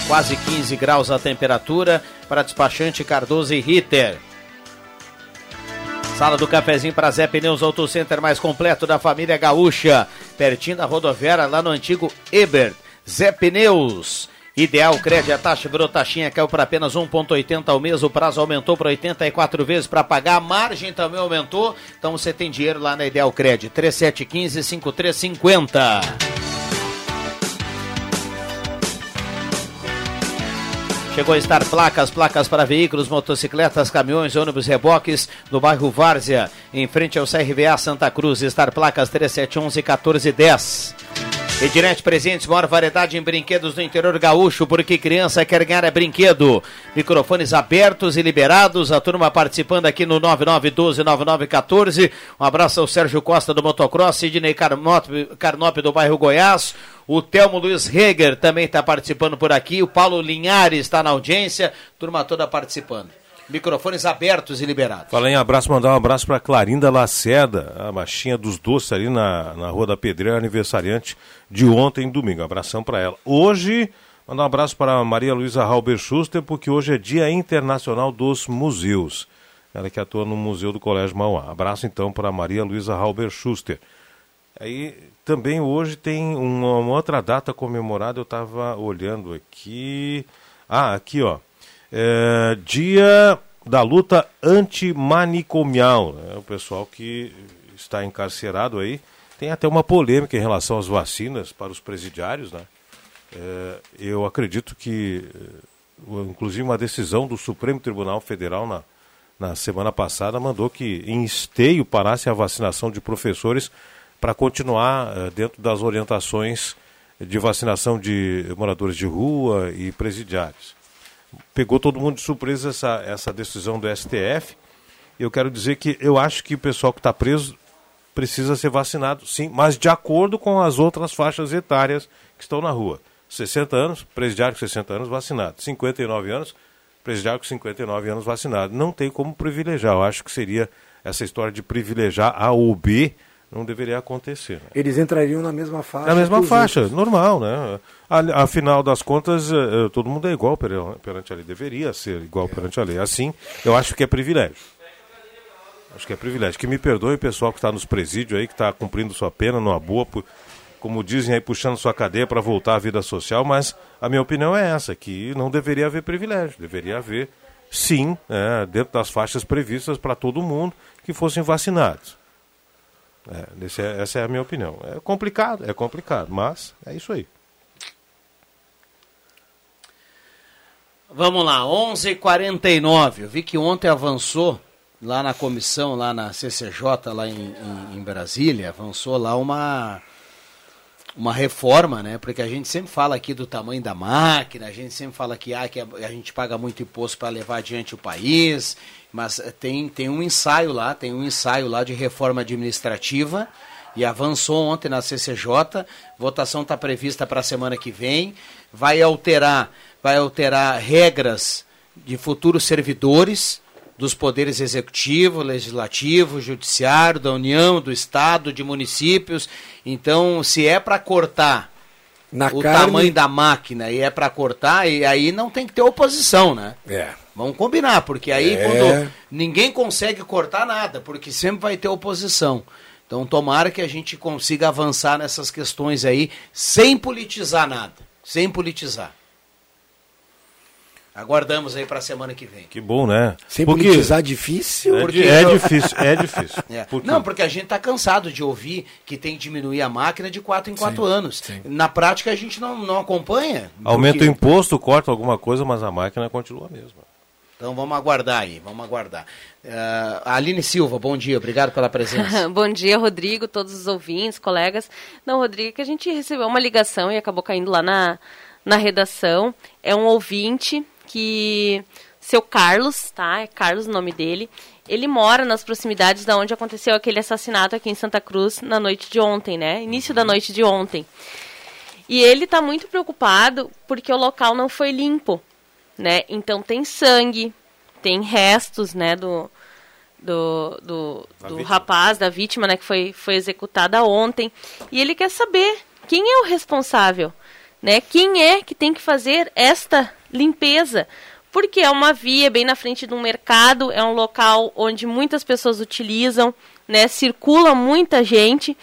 Quase 15 graus a temperatura para despachante Cardoso e Ritter. Sala do cafezinho para Zé Pneus Auto Center mais completo da família Gaúcha. Pertinho da rodoviária, lá no antigo Eber. Zé Pneus. Ideal Crédito, a taxa virou taxinha, caiu para apenas 1,80 ao mês. O prazo aumentou para 84 vezes para pagar. A margem também aumentou. Então você tem dinheiro lá na Ideal Crédito. 3715-5350. Chegou a estar placas, placas para veículos, motocicletas, caminhões, ônibus, reboques, no bairro Várzea, em frente ao CRVA Santa Cruz. Estar placas 3711 1410. Ednet Presentes, maior variedade em brinquedos do interior gaúcho, porque criança quer ganhar é brinquedo. Microfones abertos e liberados, a turma participando aqui no 9912-9914. Um abraço ao Sérgio Costa do Motocross, Sidney Carnop, Carnop do bairro Goiás. O Telmo Luiz Reger também está participando por aqui. O Paulo Linhares está na audiência. Turma toda participando. Microfones abertos e liberados. Fala em abraço, mandar um abraço para Clarinda Lacerda, a machinha dos doces ali na, na Rua da Pedreira, aniversariante de ontem, domingo. Abração para ela. Hoje, mandar um abraço para Maria Luísa Halber Schuster, porque hoje é Dia Internacional dos Museus. Ela que atua no Museu do Colégio Mauá. Abraço então para Maria Luísa Halber Schuster. Aí também hoje tem uma, uma outra data comemorada, eu estava olhando aqui. Ah, aqui ó. É, dia da luta antimanicomial. Né? O pessoal que está encarcerado aí. Tem até uma polêmica em relação às vacinas para os presidiários. Né? É, eu acredito que, inclusive, uma decisão do Supremo Tribunal Federal na, na semana passada mandou que em esteio parasse a vacinação de professores para continuar uh, dentro das orientações de vacinação de moradores de rua e presidiários. Pegou todo mundo de surpresa essa, essa decisão do STF. Eu quero dizer que eu acho que o pessoal que está preso precisa ser vacinado, sim, mas de acordo com as outras faixas etárias que estão na rua. 60 anos, presidiário com 60 anos vacinado. 59 anos, presidiário com 59 anos vacinado. Não tem como privilegiar. Eu acho que seria essa história de privilegiar A ou B não deveria acontecer. Né? Eles entrariam na mesma faixa. Na mesma faixa, outros. normal, né? Afinal das contas, eh, eh, todo mundo é igual perante a lei. Deveria ser igual é. perante a lei. Assim, eu acho que é privilégio. Acho que é privilégio. Que me perdoe o pessoal que está nos presídios aí, que está cumprindo sua pena numa boa, como dizem aí, puxando sua cadeia para voltar à vida social, mas a minha opinião é essa, que não deveria haver privilégio. Deveria haver, sim, é, dentro das faixas previstas para todo mundo, que fossem vacinados. É, é, essa é a minha opinião. É complicado, é complicado, mas é isso aí. Vamos lá, 11:49. Eu vi que ontem avançou lá na comissão, lá na CCJ, lá em, em, em, Brasília, avançou lá uma uma reforma, né? Porque a gente sempre fala aqui do tamanho da máquina, a gente sempre fala que, ah, que a gente paga muito imposto para levar adiante o país, mas tem, tem um ensaio lá, tem um ensaio lá de reforma administrativa e avançou ontem na CCJ, votação está prevista para a semana que vem, vai alterar, vai alterar regras de futuros servidores, dos poderes executivo, legislativo, judiciário, da União, do Estado, de municípios. Então, se é para cortar Na o carne... tamanho da máquina e é para cortar, e aí não tem que ter oposição, né? É. Vamos combinar, porque aí é. quando ninguém consegue cortar nada, porque sempre vai ter oposição. Então, tomara que a gente consiga avançar nessas questões aí sem politizar nada, sem politizar. Aguardamos aí para a semana que vem. Que bom, né? Sem porque... politizar difícil? É, porque... é difícil, é difícil. É. Por não, porque a gente está cansado de ouvir que tem que diminuir a máquina de 4 em 4 anos. Sim. Na prática a gente não, não acompanha. Aumenta porque... o imposto, corta alguma coisa, mas a máquina continua a mesma. Então vamos aguardar aí, vamos aguardar. Uh, Aline Silva, bom dia, obrigado pela presença. bom dia, Rodrigo, todos os ouvintes, colegas. Não, Rodrigo, que a gente recebeu uma ligação e acabou caindo lá na, na redação. É um ouvinte que seu Carlos, tá? É Carlos o nome dele. Ele mora nas proximidades da onde aconteceu aquele assassinato aqui em Santa Cruz na noite de ontem, né? Início da noite de ontem. E ele está muito preocupado porque o local não foi limpo, né? Então tem sangue, tem restos, né, do do, do, do rapaz, da vítima, né, que foi, foi executada ontem. E ele quer saber quem é o responsável, né? Quem é que tem que fazer esta limpeza, porque é uma via bem na frente de um mercado, é um local onde muitas pessoas utilizam, né, circula muita gente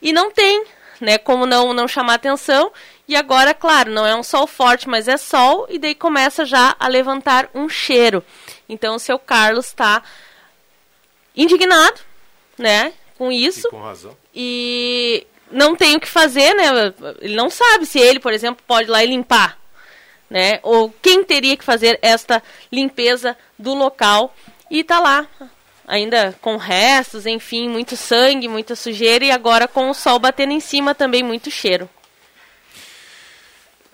e não tem, né, como não não chamar atenção. E agora, claro, não é um sol forte, mas é sol e daí começa já a levantar um cheiro. Então o seu Carlos está indignado, né, com isso. E com razão. E não tem o que fazer, né? Ele não sabe se ele, por exemplo, pode ir lá e limpar né? Ou quem teria que fazer esta limpeza do local e tá lá ainda com restos, enfim, muito sangue, muita sujeira e agora com o sol batendo em cima também muito cheiro.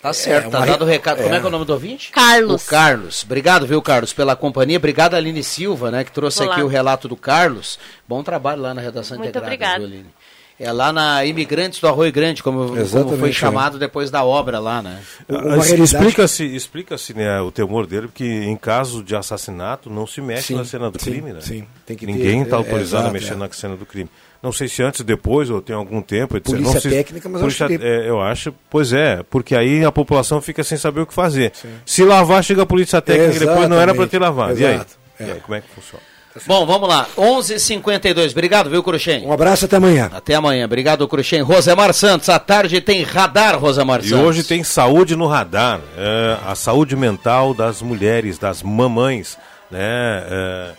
Tá certo, é, tá dado o recado. É. Como é que é o nome do ouvinte? Carlos. O Carlos. Obrigado, viu, Carlos, pela companhia. Obrigado, Aline Silva, né, que trouxe Olá. aqui o relato do Carlos. Bom trabalho lá na redação Muito integrada, obrigado. viu, Aline? É lá na Imigrantes do Arroio Grande, como, como foi é. chamado é. depois da obra lá, né? Explica-se explica né, o temor dele, porque em caso de assassinato não se mexe sim, na cena do sim, crime, né? Sim, tem que Ninguém está autorizado é, a mexer é. na cena do crime. Não sei se antes, depois, ou tem algum tempo. Etc. Polícia não sei, técnica, mas polícia, acho que... é, eu acho, pois é, porque aí a população fica sem saber o que fazer. Sim. Se lavar, chega a polícia técnica, depois não era para ter lavado. Exato. E aí? E aí, como é que funciona? Bom, vamos lá. 11:52. h 52 Obrigado, viu, Cruxem? Um abraço até amanhã. Até amanhã. Obrigado, Cruxem. Rosemar Santos, à tarde tem radar, Rosemar Santos. E hoje tem saúde no radar. É, a saúde mental das mulheres, das mamães. Né? É,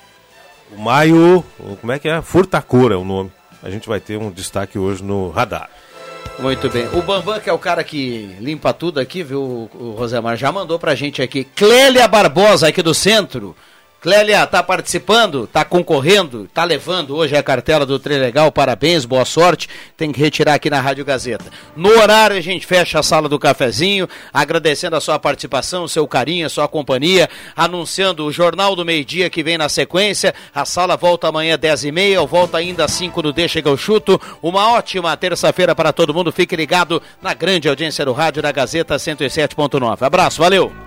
o Maio, como é que é? Furtacura é o nome. A gente vai ter um destaque hoje no radar. Muito bem. O Bambam, que é o cara que limpa tudo aqui, viu, o Rosemar, já mandou pra gente aqui. Clélia Barbosa, aqui do centro. Clélia tá participando, tá concorrendo, tá levando hoje a cartela do Trilegal. Parabéns, boa sorte. Tem que retirar aqui na Rádio Gazeta. No horário a gente fecha a sala do cafezinho, agradecendo a sua participação, o seu carinho, a sua companhia, anunciando o Jornal do Meio-Dia que vem na sequência. A sala volta amanhã 10 e meia, volta ainda às 5 no Deixa que eu chuto. Uma ótima terça-feira para todo mundo. Fique ligado na grande audiência do rádio da Gazeta 107.9. Abraço, valeu!